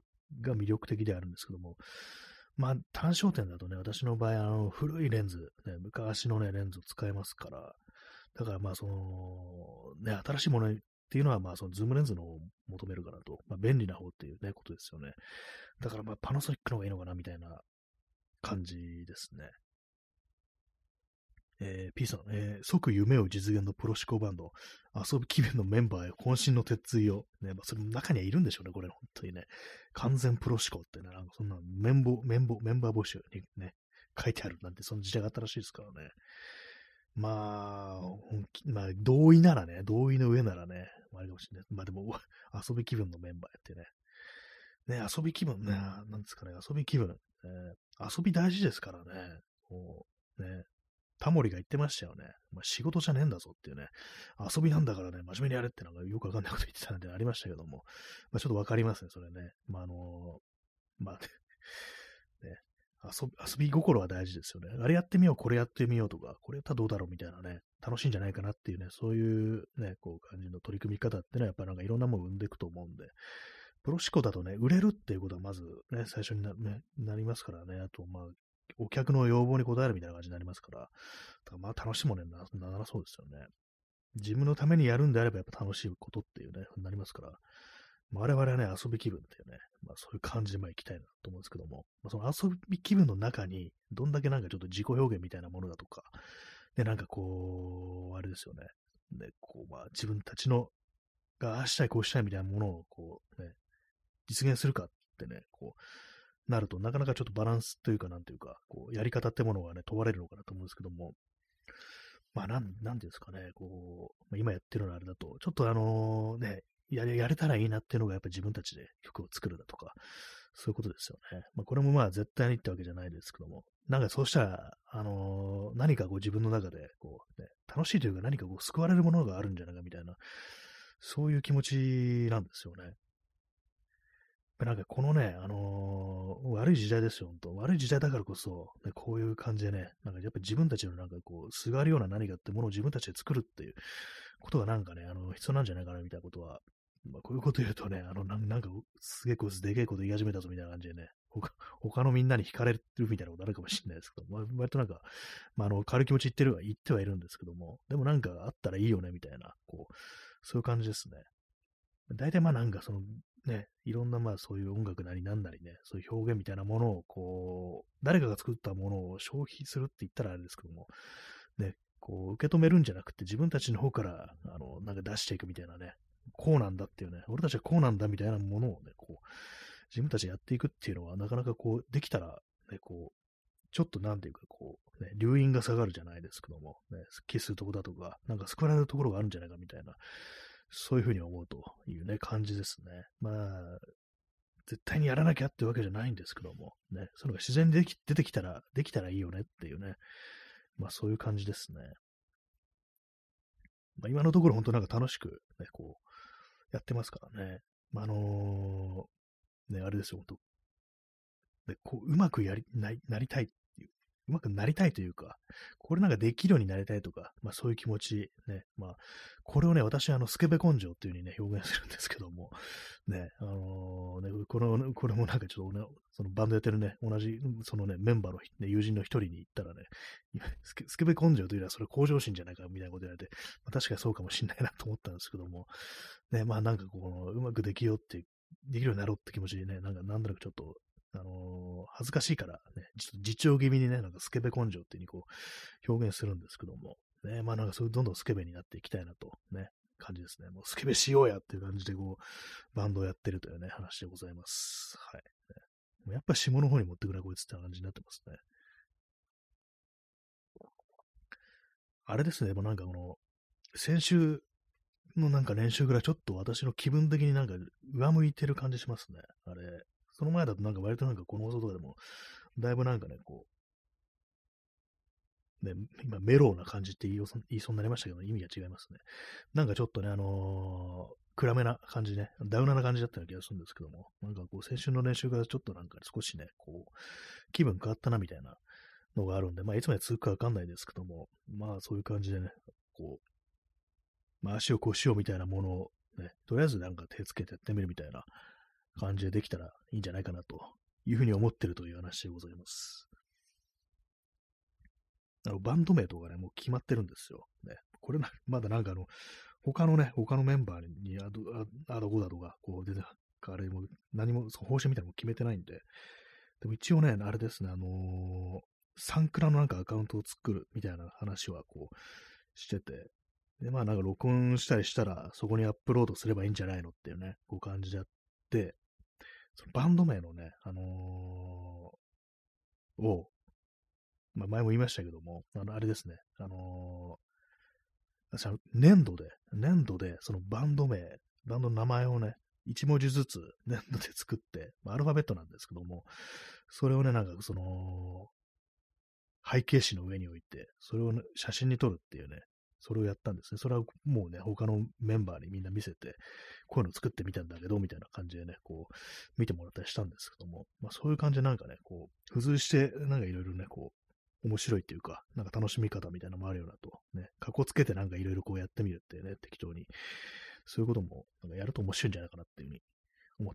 が魅力的であるんですけども、まあ、単焦点だとね、私の場合、あの、古いレンズ、ね、昔のね、レンズを使えますから、だからまあ、その、ね、新しいものっていうのは、まあ、そのズームレンズのを求めるからと、まあ、便利な方っていうね、ことですよね。だからまあ、パナソニックの方がいいのかな、みたいな感じですね。えー、P さん、えー、即夢を実現のプロ志向バンド、遊び気分のメンバーへ渾身の鉄槌を、ね、まあ、それも中にはいるんでしょうね、これ、本当にね。完全プロシコってね、なんかそんな、メンボ、メンボ、メンバー募集にね、書いてあるなんて、その時代があったらしいですからね。まあ、まあ、同意ならね、同意の上ならね、あれかもしれない。まあでも、遊び気分のメンバーやってね。ね、遊び気分ね、なんですかね、遊び気分。えー、遊び大事ですからね。こう、ね、タモリが言ってましたよね。まあ、仕事じゃねえんだぞっていうね。遊びなんだからね、真面目にやれってなんかよくわかんないこと言ってたんでありましたけども。まあ、ちょっとわかりますね、それね。まあ、あのー、まあ、ね、遊び、遊び心は大事ですよね。あれやってみよう、これやってみようとか、これやったらどうだろうみたいなね、楽しいんじゃないかなっていうね、そういうね、こう感じの取り組み方っていうのはやっぱなんかいろんなもの生んでいくと思うんで、プロシコだとね、売れるっていうことはまずね、最初にな,、ね、なりますからね、あと、まあ、お客の要望に応えるみたいな感じになりますから、からまあ楽しいものにならそうですよね。自分のためにやるんであればやっぱ楽しいことっていうね、なりますから、まあ、我々はね、遊び気分っていうね、まあそういう感じでまあ行きたいなと思うんですけども、まあ、その遊び気分の中に、どんだけなんかちょっと自己表現みたいなものだとか、で、なんかこう、あれですよね、で、こう、まあ自分たちの、がああしたいこうしたいみたいなものをこうね、実現するかってね、こう、なると、なかなかちょっとバランスというか、なんていうか、こう、やり方ってものがね、問われるのかなと思うんですけども、まあ、なん、なんですかね、こう、まあ、今やってるのはあれだと、ちょっとあのね、やれ、やれたらいいなっていうのがやっぱり自分たちで曲を作るだとか、そういうことですよね。まあ、これもまあ絶対にってわけじゃないですけども、なんかそうしたら、あのー、何かこう自分の中で、こう、ね、楽しいというか何かこう救われるものがあるんじゃないかみたいな、そういう気持ちなんですよね。なんかこのね、あのー、悪い時代ですよ、本当悪い時代だからこそ、ね、こういう感じでね、なんかやっぱ自分たちのなんかこう、すがるような何かってものを自分たちで作るっていうことがなんかね、あの、必要なんじゃないかなみたいなことは、まあ、こういうこと言うとね、あの、なんか、すげえこう、でけえこと言い始めたぞみたいな感じでね、他他のみんなに惹かれるみたいなことあるかもしれないですけど、ま、割となんか、まあ、あの、軽い気持ち言ってるは、言ってはいるんですけども、でもなんかあったらいいよね、みたいな、こう、そういう感じですね。大体まあなんかその、ね、いろんなまあそういう音楽なりなんなりね、そういう表現みたいなものをこう、誰かが作ったものを消費するって言ったらあれですけども、ね、こう受け止めるんじゃなくて自分たちの方からあのなんか出していくみたいなね、こうなんだっていうね、俺たちはこうなんだみたいなものをね、こう、自分たちでやっていくっていうのはなかなかこう、できたら、ね、こう、ちょっとなんていうかこう、ね、流飲が下がるじゃないですけども、ね、スッキリするとこだとか、なんか救われるところがあるんじゃないかみたいな、そういうふうに思うというね、感じですね。まあ、絶対にやらなきゃってわけじゃないんですけども、ね、そのが自然にでき出てきたら、できたらいいよねっていうね、まあそういう感じですね。まあ今のところ本当なんか楽しくね、こう、やってますからね。まあ、あのー、ね、あれですよ、本当でこううまくやりななりたいうまくなりたいというか、これなんかできるようになりたいとか、まあそういう気持ち、ね、まあ、これをね、私はあの、スケベ根性っていう風にね、表現するんですけども、ね、あのー、ね、この、これもなんかちょっとね、そのバンドやってるね、同じ、そのね、メンバーの、ね、友人の一人に言ったらね、スケスケベ根性というのはそれ向上心じゃないかみたいなこと言われて、まあ、確かにそうかもしんないなと思ったんですけども、ね、まあなんかこの、うまくできようって、できるようになろうって気持ちにね、なんかなんとなくちょっとあのー、恥ずかしいからね、ちょっと自重気味にね、なんかスケベ根性っていうにこう、表現するんですけども、ね、まあなんかそういうどんどんスケベになっていきたいなと、ね、感じですね。もうスケベしようやっていう感じでこう、バンドをやってるというね、話でございます。はい。ね、やっぱ下の方に持ってくれこいつって感じになってますね。あれですね、もうなんかこの、先週のなんか練習ぐらいちょっと私の気分的になんか上向いてる感じしますね。あれ、その前だとなんか割となんかこの放送とかでも、だいぶなんかね、こう、ね、今メローな感じって言いそうになりましたけど、意味が違いますね。なんかちょっとね、あのー、暗めな感じね、ダウナな感じだったような気がするんですけども、なんかこう、先週の練習からちょっとなんか少しね、こう、気分変わったなみたいなのがあるんで、まあいつまで続くかわかんないですけども、まあそういう感じでね、こう、まあ足をこうしようみたいなものをね、とりあえずなんか手つけてやってみるみたいな感じでできたらいいんじゃないかなというふうに思ってるという話でございます。あの、バンド名とかね、もう決まってるんですよ。ね。これなまだなんかあの、他のね、他のメンバーにアド、アドゴだとか、こう出て、あれも何も、その方針みたいなのも決めてないんで、でも一応ね、あれですね、あのー、サンクラのなんかアカウントを作るみたいな話はこうしてて、で、まあなんか録音したりしたら、そこにアップロードすればいいんじゃないのっていうね、こう感じであって、そのバンド名のね、あのー、を、まあ、前も言いましたけども、あの、あれですね、あのー、粘土で、粘土で、そのバンド名、バンドの名前をね、一文字ずつ粘土で作って、まあ、アルファベットなんですけども、それをね、なんかその、背景紙の上に置いて、それを、ね、写真に撮るっていうね、それをやったんですね。それはもうね、他のメンバーにみんな見せて、こういうの作ってみたんだけど、みたいな感じでね、こう、見てもらったりしたんですけども、まあそういう感じでなんかね、こう、付随して、なんかいろいろね、こう、面白いっていうか、なんか楽しみ方みたいなのもあるようなと、ね、かっこつけてなんかいろいろこうやってみるってね、適当に、そういうことも、なんかやると面白いんじゃないかなっていうふうに思っ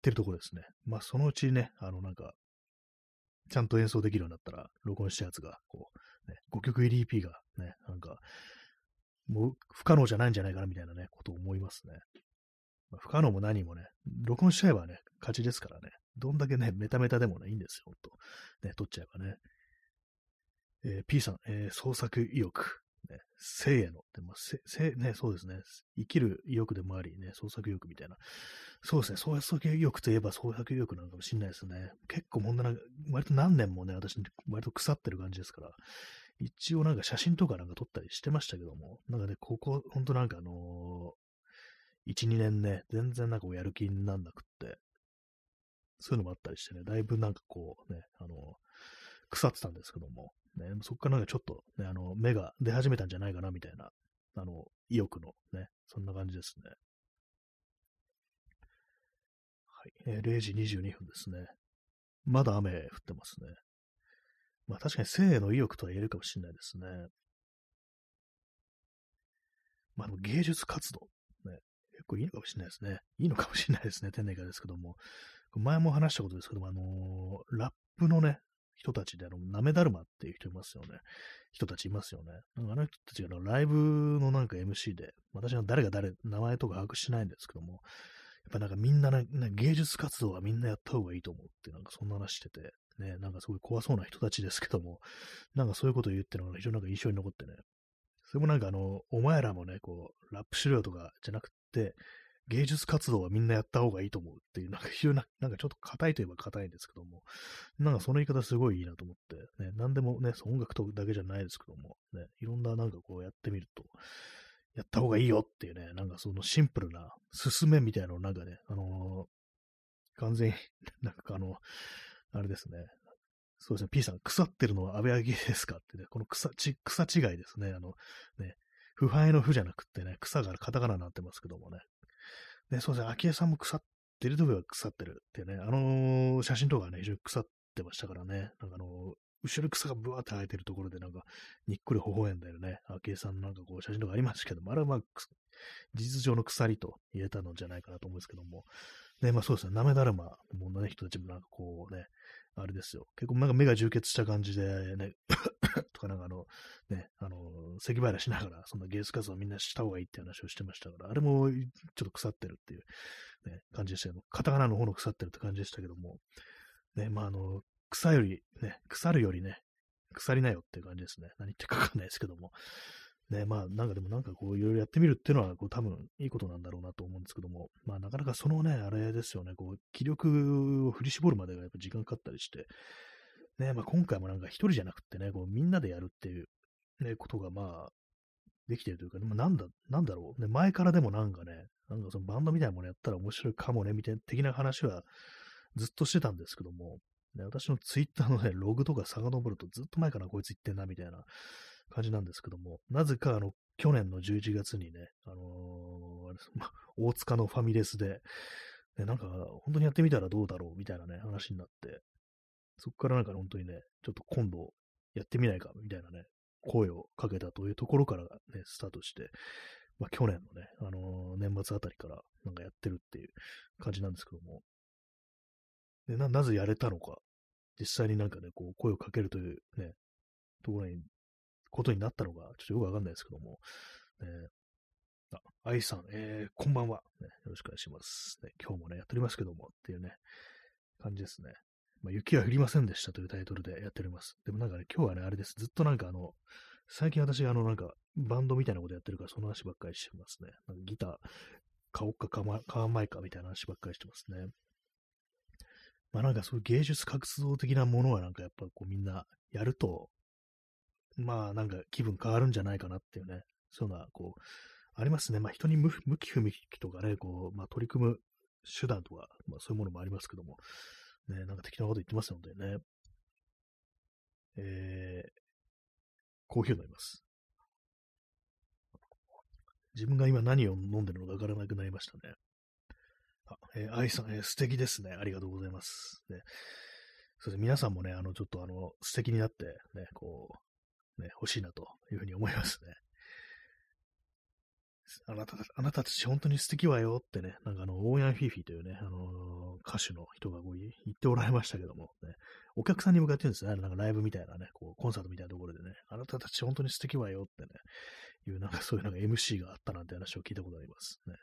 てるところですね。まあそのうちね、あのなんか、ちゃんと演奏できるようになったら、録音したやつが、こう、ね、5曲 LEP がね、なんか、もう不可能じゃないんじゃないかなみたいなね、ことを思いますね。まあ、不可能も何もね、録音しちゃえばね、勝ちですからね。どんだけね、メタメタでもね、いいんですよ、ほんと。ね、撮っちゃえばね。えー、P さん、えー、創作意欲。ね、生への、でも、せ、せ、ね、そうですね。生きる意欲でもあり、ね、創作意欲みたいな。そうですね。創作意欲といえば創作意欲なのかもしれないですね。結構もんな、割と何年もね、私、割と腐ってる感じですから、一応なんか写真とかなんか撮ったりしてましたけども、なんかね、ここ、ほんとなんかあのー、1、2年ね、全然なんかやる気になんなくって、そういうのもあったりしてね、だいぶなんかこうね、あのー、腐ってたんですけども、ね、そっからなんかちょっとね、あの、芽が出始めたんじゃないかなみたいな、あの、意欲のね、そんな感じですね。はい、えー、0時22分ですね。まだ雨降ってますね。まあ確かに性の意欲とは言えるかもしれないですね。まあでも芸術活動、ね、結構いいのかもしれないですね。いいのかもしれないですね。天然会ですけども。前も話したことですけども、あのー、ラップのね、人たちで、あの、なめだるまっていう人いますよね。人たちいますよね。なんかあの人たちがライブのなんか MC で、私は誰が誰、名前とか把握しないんですけども、やっぱなんかみんなね、芸術活動はみんなやった方がいいと思うって、なんかそんな話してて、ね、なんかすごい怖そうな人たちですけども、なんかそういうことを言ってるのが非常になんか印象に残ってね、それもなんかあの、お前らもね、こう、ラップしろよとかじゃなくて、芸術活動はみんなやった方がいいと思うっていう、なんか非常になんかちょっと硬いといえば硬いんですけども、なんかその言い方すごいいいなと思って、ね、なんでもね、音楽とだけじゃないですけども、ね、いろんななんかこうやってみると、やった方がいいよっていうね、なんかそのシンプルな進めみたいなのをなんかね、あのー、完全に、なんかあの、あれですね。そうですね、P さん、腐ってるのは安倍明ですかってね、この草ち草違いですね。あの、ね、腐敗の腐じゃなくってね、草がカタカナになってますけどもね。ね、そうですね、昭恵さんも腐ってるとこは腐ってるってね、あのー、写真とかね、非常に腐ってましたからね、なんかあのー、後ろに草がブワーって生えてるところでなんか、にっくり微笑んだよね。昭恵さんのなんかこう写真とかありますけども、あれはまあ、事実上の鎖と言えたのじゃないかなと思うんですけども。ね、まあそうですね、なめだるまのね、人たちもなんかこうね、あれですよ。結構なんか目が充血した感じでね、とかなんかあの、ね、あの、咳払いしながら、そんなゲース活動みんなした方がいいって話をしてましたから、あれもちょっと腐ってるっていう、ね、感じでしたけど、カタカナの方の腐ってるって感じでしたけども、ね、まああの、草より、ね、腐るよりね、腐りなよっていう感じですね。何言ってかわかんないですけども。ね、まあ、なんかでもなんかこう、いろいろやってみるっていうのは、こう、多分いいことなんだろうなと思うんですけども、まあ、なかなかそのね、あれですよね、こう、気力を振り絞るまでがやっぱ時間かかったりして、ね、まあ、今回もなんか一人じゃなくてね、こう、みんなでやるっていう、ね、ことがまあ、できてるというか、ね、まあ、なんだ、なんだろう、ね、前からでもなんかね、なんかそのバンドみたいなものやったら面白いかもね、みたいな的な話はずっとしてたんですけども、ね、私のツイッターのね、ログとか遡るとずっと前からこいつ言ってんな、みたいな感じなんですけども、なぜかあの、去年の11月にね、あのー、ま、大塚のファミレスで、ね、なんか、本当にやってみたらどうだろうみたいなね、話になって、そこからなんか本当にね、ちょっと今度やってみないかみたいなね、声をかけたというところからね、スタートして、まあ、去年のね、あのー、年末あたりからなんかやってるっていう感じなんですけども、でな、なぜやれたのか、実際になんかね、こう声をかけるというね、ところにことになったのが、ちょっとよくわかんないですけども、ね、あ、愛さん、えー、こんばんは、ね。よろしくお願いします、ね。今日もね、やっておりますけども、っていうね、感じですね。まあ、雪は降りませんでしたというタイトルでやっております。でもなんかね、今日はね、あれです。ずっとなんかあの、最近私あの、なんか、バンドみたいなことやってるから、その話ばっかりしてますね。なんかギター、買おうか買わないかみたいな話ばっかりしてますね。まあなんかそういう芸術活動的なものはなんかやっぱこうみんなやると、まあなんか気分変わるんじゃないかなっていうね、そういうのはこう、ありますね。まあ人に向き不向きとかね、こう、まあ取り組む手段とか、まあそういうものもありますけども、ね、なんか適当なこと言ってますのでね、えー、コーヒーを飲みます。自分が今何を飲んでるのかわからなくなりましたね。あ、えー、愛さん、えー、素敵ですね。ありがとうございます。ね、そうです皆さんもね、あの、ちょっとあの、素敵になって、ね、こうね、欲しいなというふうに思いますね。あなたあなたたち本当に素敵わよってね、なんかあの、オーヤン・フィーフィーというね、あのー、歌手の人がこう言っておられましたけども、ね、お客さんに向かって言うんですね、なんかライブみたいなね、こう、コンサートみたいなところでね、あなたたち本当に素敵わよってね、いうなんかそういうなんか MC があったなんて話を聞いたことありますね。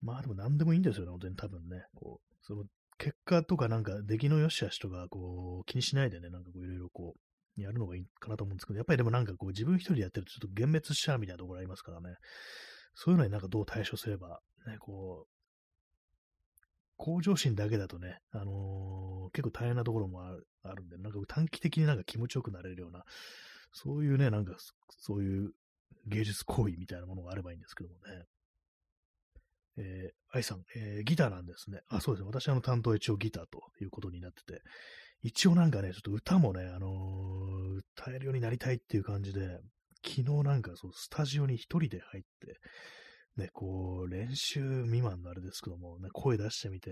まあでも何でもいいんですよね、本当に多分ね。こう、その結果とかなんか出来の良し悪しとかこう気にしないでね、なんかこういろいろこうやるのがいいかなと思うんですけど、やっぱりでもなんかこう自分一人でやってるとちょっと幻滅しちゃうみたいなところありますからね。そういうのになんかどう対処すれば、ね、こう、向上心だけだとね、あのー、結構大変なところもあるあるんで、なんか短期的になんか気持ちよくなれるような、そういうね、なんかそういう芸術行為みたいなものがあればいいんですけどもね。えー、愛さん、えー、ギターなんですね。あ、そうですね。私、あの、担当一応ギターということになってて、一応なんかね、ちょっと歌もね、あのー、歌えるようになりたいっていう感じで、昨日なんかそう、スタジオに一人で入って、ね、こう、練習未満のあれですけども、ね、声出してみて、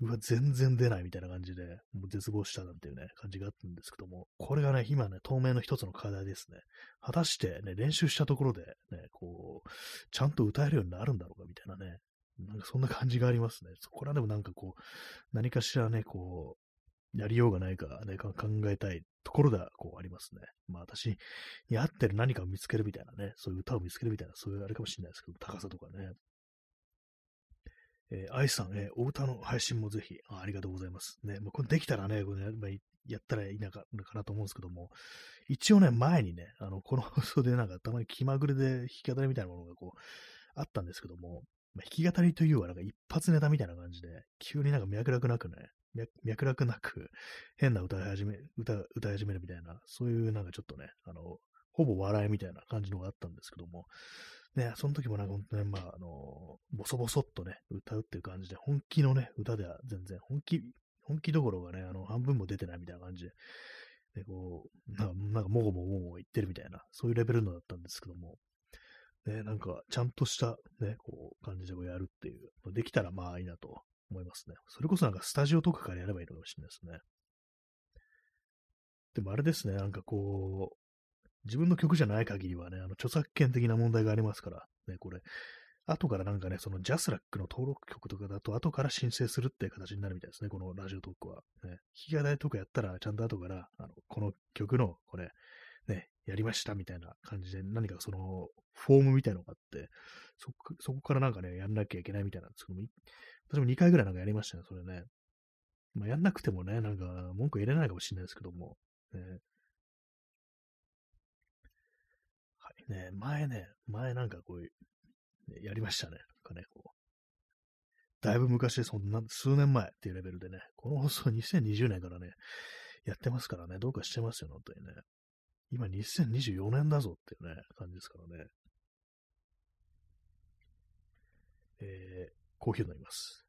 うわ、全然出ないみたいな感じで、もう絶望したなんていうね、感じがあったんですけども、これがね、今ね、透明の一つの課題ですね。果たしてね、練習したところで、ね、こう、ちゃんと歌えるようになるんだろうか、みたいなね、なんかそんな感じがありますね。そこらでもなんかこう、何かしらね、こう、やりようがないかね、考えたいところではこうありますね。まあ私に合ってる何かを見つけるみたいなね、そういう歌を見つけるみたいな、そういうあれかもしれないですけど、高さとかね。えー、愛さん、えー、お歌の配信もぜひあ、ありがとうございます。ね、まあ、これできたらね、これねまあ、やったらいいのかなと思うんですけども、一応ね、前にね、あの、この放送でなんかたまに気まぐれで弾き語りみたいなものがこう、あったんですけども、まあ、弾き語りというはなんか一発ネタみたいな感じで、急になんか脈絡なくね、脈絡なく変な歌い始め、歌、歌い始めるみたいな、そういうなんかちょっとね、あの、ほぼ笑いみたいな感じのがあったんですけども、ね、その時もなんか本当に、まあ、あの、ボソボソっとね、歌うっていう感じで、本気のね、歌では全然、本気、本気どころがね、あの、半分も出てないみたいな感じで、で、こう、なんか、なんかもごもごも言ってるみたいな、そういうレベルのだったんですけども、ね、なんか、ちゃんとした、ね、こう、感じでこうやるっていう、できたらまあいいなと思いますね。それこそなんかスタジオとかからやればいいのかもしれないですね。でもあれですね、なんかこう、自分の曲じゃない限りはね、あの著作権的な問題がありますから、ね、これ、後からなんかね、そのジャスラックの登録曲とかだと、後から申請するっていう形になるみたいですね、このラジオトークは。ね、弾き語りとかやったら、ちゃんと後から、あのこの曲の、これ、ね、やりましたみたいな感じで、何かその、フォームみたいのがあって、そこそこからなんかね、やんなきゃいけないみたいなんですけども、私も2回ぐらいなんかやりましたね、それね。まあ、やんなくてもね、なんか文句入れないかもしれないですけども、ね、はいね、前ね、前なんかこういう、ね、やりましたね。なんかね、こう。だいぶ昔、そんな、数年前っていうレベルでね、この放送2020年からね、やってますからね、どうかしてますよ、本当にね。今2024年だぞっていうね、感じですからね。えー、コーヒー飲みます。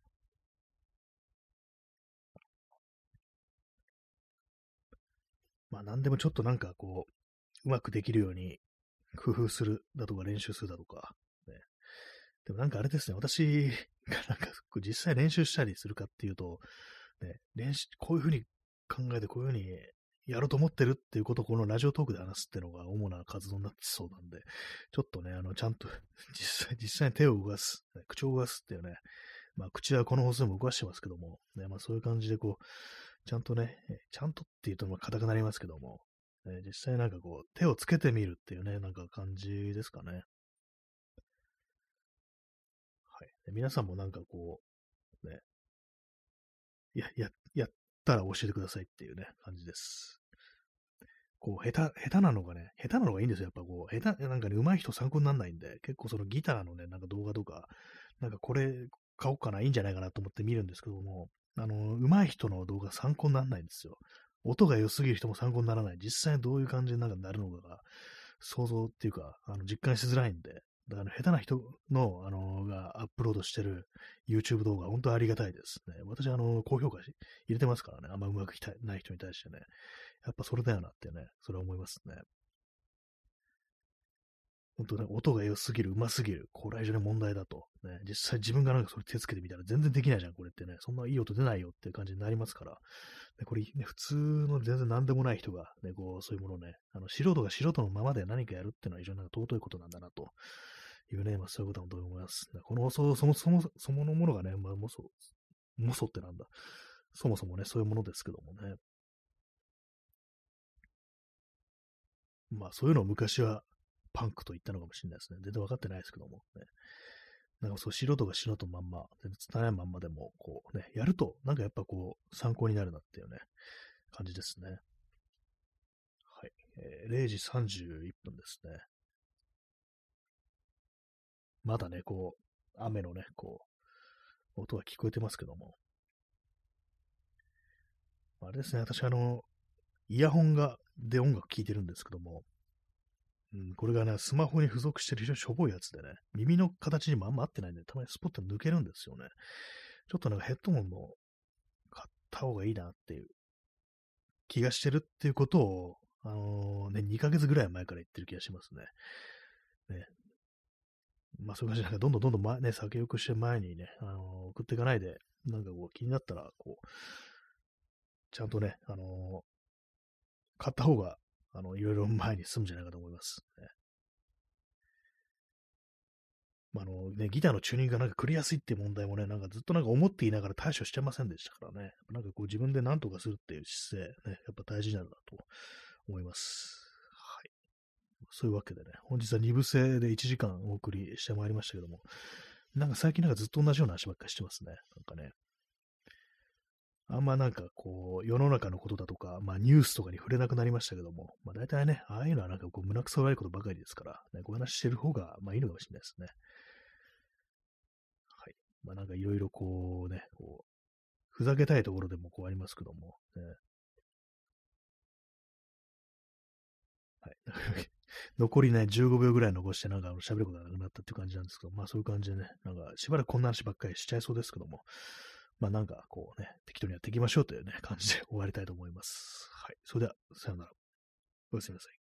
まあ何でもちょっとなんかこう、うまくできるように工夫するだとか練習するだとか、ね。でもなんかあれですね、私がなんか実際練習したりするかっていうと、ね、練習、こういうふうに考えてこういうふうにやろうと思ってるっていうことをこのラジオトークで話すっていうのが主な活動になってそうなんで、ちょっとね、あの、ちゃんと 実際、実際に手を動かす、口を動かすっていうね、まあ、口はこの放送でも動かしてますけども、ね、まあ、そういう感じでこう、ちゃんとね、ちゃんとって言うとま硬くなりますけども、ね、実際なんかこう、手をつけてみるっていうね、なんか感じですかね。はい。皆さんもなんかこう、ね、や、や、やったら教えてくださいっていうね、感じです。こう、下手、下手なのがね、下手なのがいいんですよ。やっぱこう、下手、なんかね、上手い人参考にならないんで、結構そのギターのね、なんか動画とか、なんかこれ買おうかな、いいんじゃないかなと思って見るんですけども、あの、上手い人の動画参考にならないんですよ。音が良すぎる人も参考にならない。実際どういう感じになんかなるのかが、想像っていうか、あの実感しづらいんで、だから下手な人の、あのがアップロードしてる YouTube 動画、本当ありがたいですね。私、あの、高評価入れてますからね。あんまうまくいない人に対してね。やっぱそれだよなってね、それは思いますね。本当ね、音が良すぎる、上手すぎる。これは非常に問題だと。ね、実際自分がなんかそれ手つけてみたら全然できないじゃん、これってね。そんないい音出ないよっていう感じになりますから。ね、これ、ね、普通の全然何でもない人が、ね、こう、そういうものをね、あの、素人が素人のままで何かやるっていうのは非常に尊いことなんだなというね、まあそういうことだと思います。この放送、そもそも、そのものがね、まあ、もそ、もそってなんだ。そもそもね、そういうものですけどもね。まあそういうのを昔はパンクと言ったのかもしれないですね。全然分かってないですけども、ね。なんかそう素人が素人まんま、全然伝えないまんまでも、こうね、やると、なんかやっぱこう、参考になるなっていうね、感じですね。はい。えー、0時31分ですね。まだね、こう、雨のね、こう、音は聞こえてますけども。あれですね、私あの、イヤホンが、で音楽聴いてるんですけども、うん、これがね、スマホに付属してる非常にしょぼいやつでね、耳の形にもあんま合ってないんで、たまにスポット抜けるんですよね。ちょっとなんかヘッドホンも買った方がいいなっていう気がしてるっていうことを、あのー、ね、2ヶ月ぐらい前から言ってる気がしますね。ね。まあそういう感じで、なんかどんどんどんどん前ね、先行くして前にね、あのー、送っていかないで、なんかこう気になったら、こう、ちゃんとね、あのー、買った方があの、いろいろ前に進むんじゃないかと思います。ねまあ、のね、ギターのチューニングがなんか繰りやすいっていう問題もね、なんかずっとなんか思っていながら対処してませんでしたからね。なんかこう自分で何とかするっていう姿勢、ね、やっぱ大事なんだと思います。はい。そういうわけでね、本日は2部制で1時間お送りしてまいりましたけども、なんか最近なんかずっと同じような話ばっかりしてますね。なんかね。あんまなんかこう、世の中のことだとか、まあニュースとかに触れなくなりましたけども、まあ大体ね、ああいうのはなんかこう胸くそ悪いことばかりですから、ね、ご話してる方がまあいいのかもしれないですね。はい。まあなんかいろいろこうね、こう、ふざけたいところでもこうありますけども、ね、はい。残りね、15秒ぐらい残してなんか喋ることがなくなったっていう感じなんですけど、まあそういう感じでね、なんかしばらくこんな話ばっかりしちゃいそうですけども、まあなんかこうね、適当にやっていきましょうというね、感じで終わりたいと思います。はい。それでは、さよなら。おやすみなさい。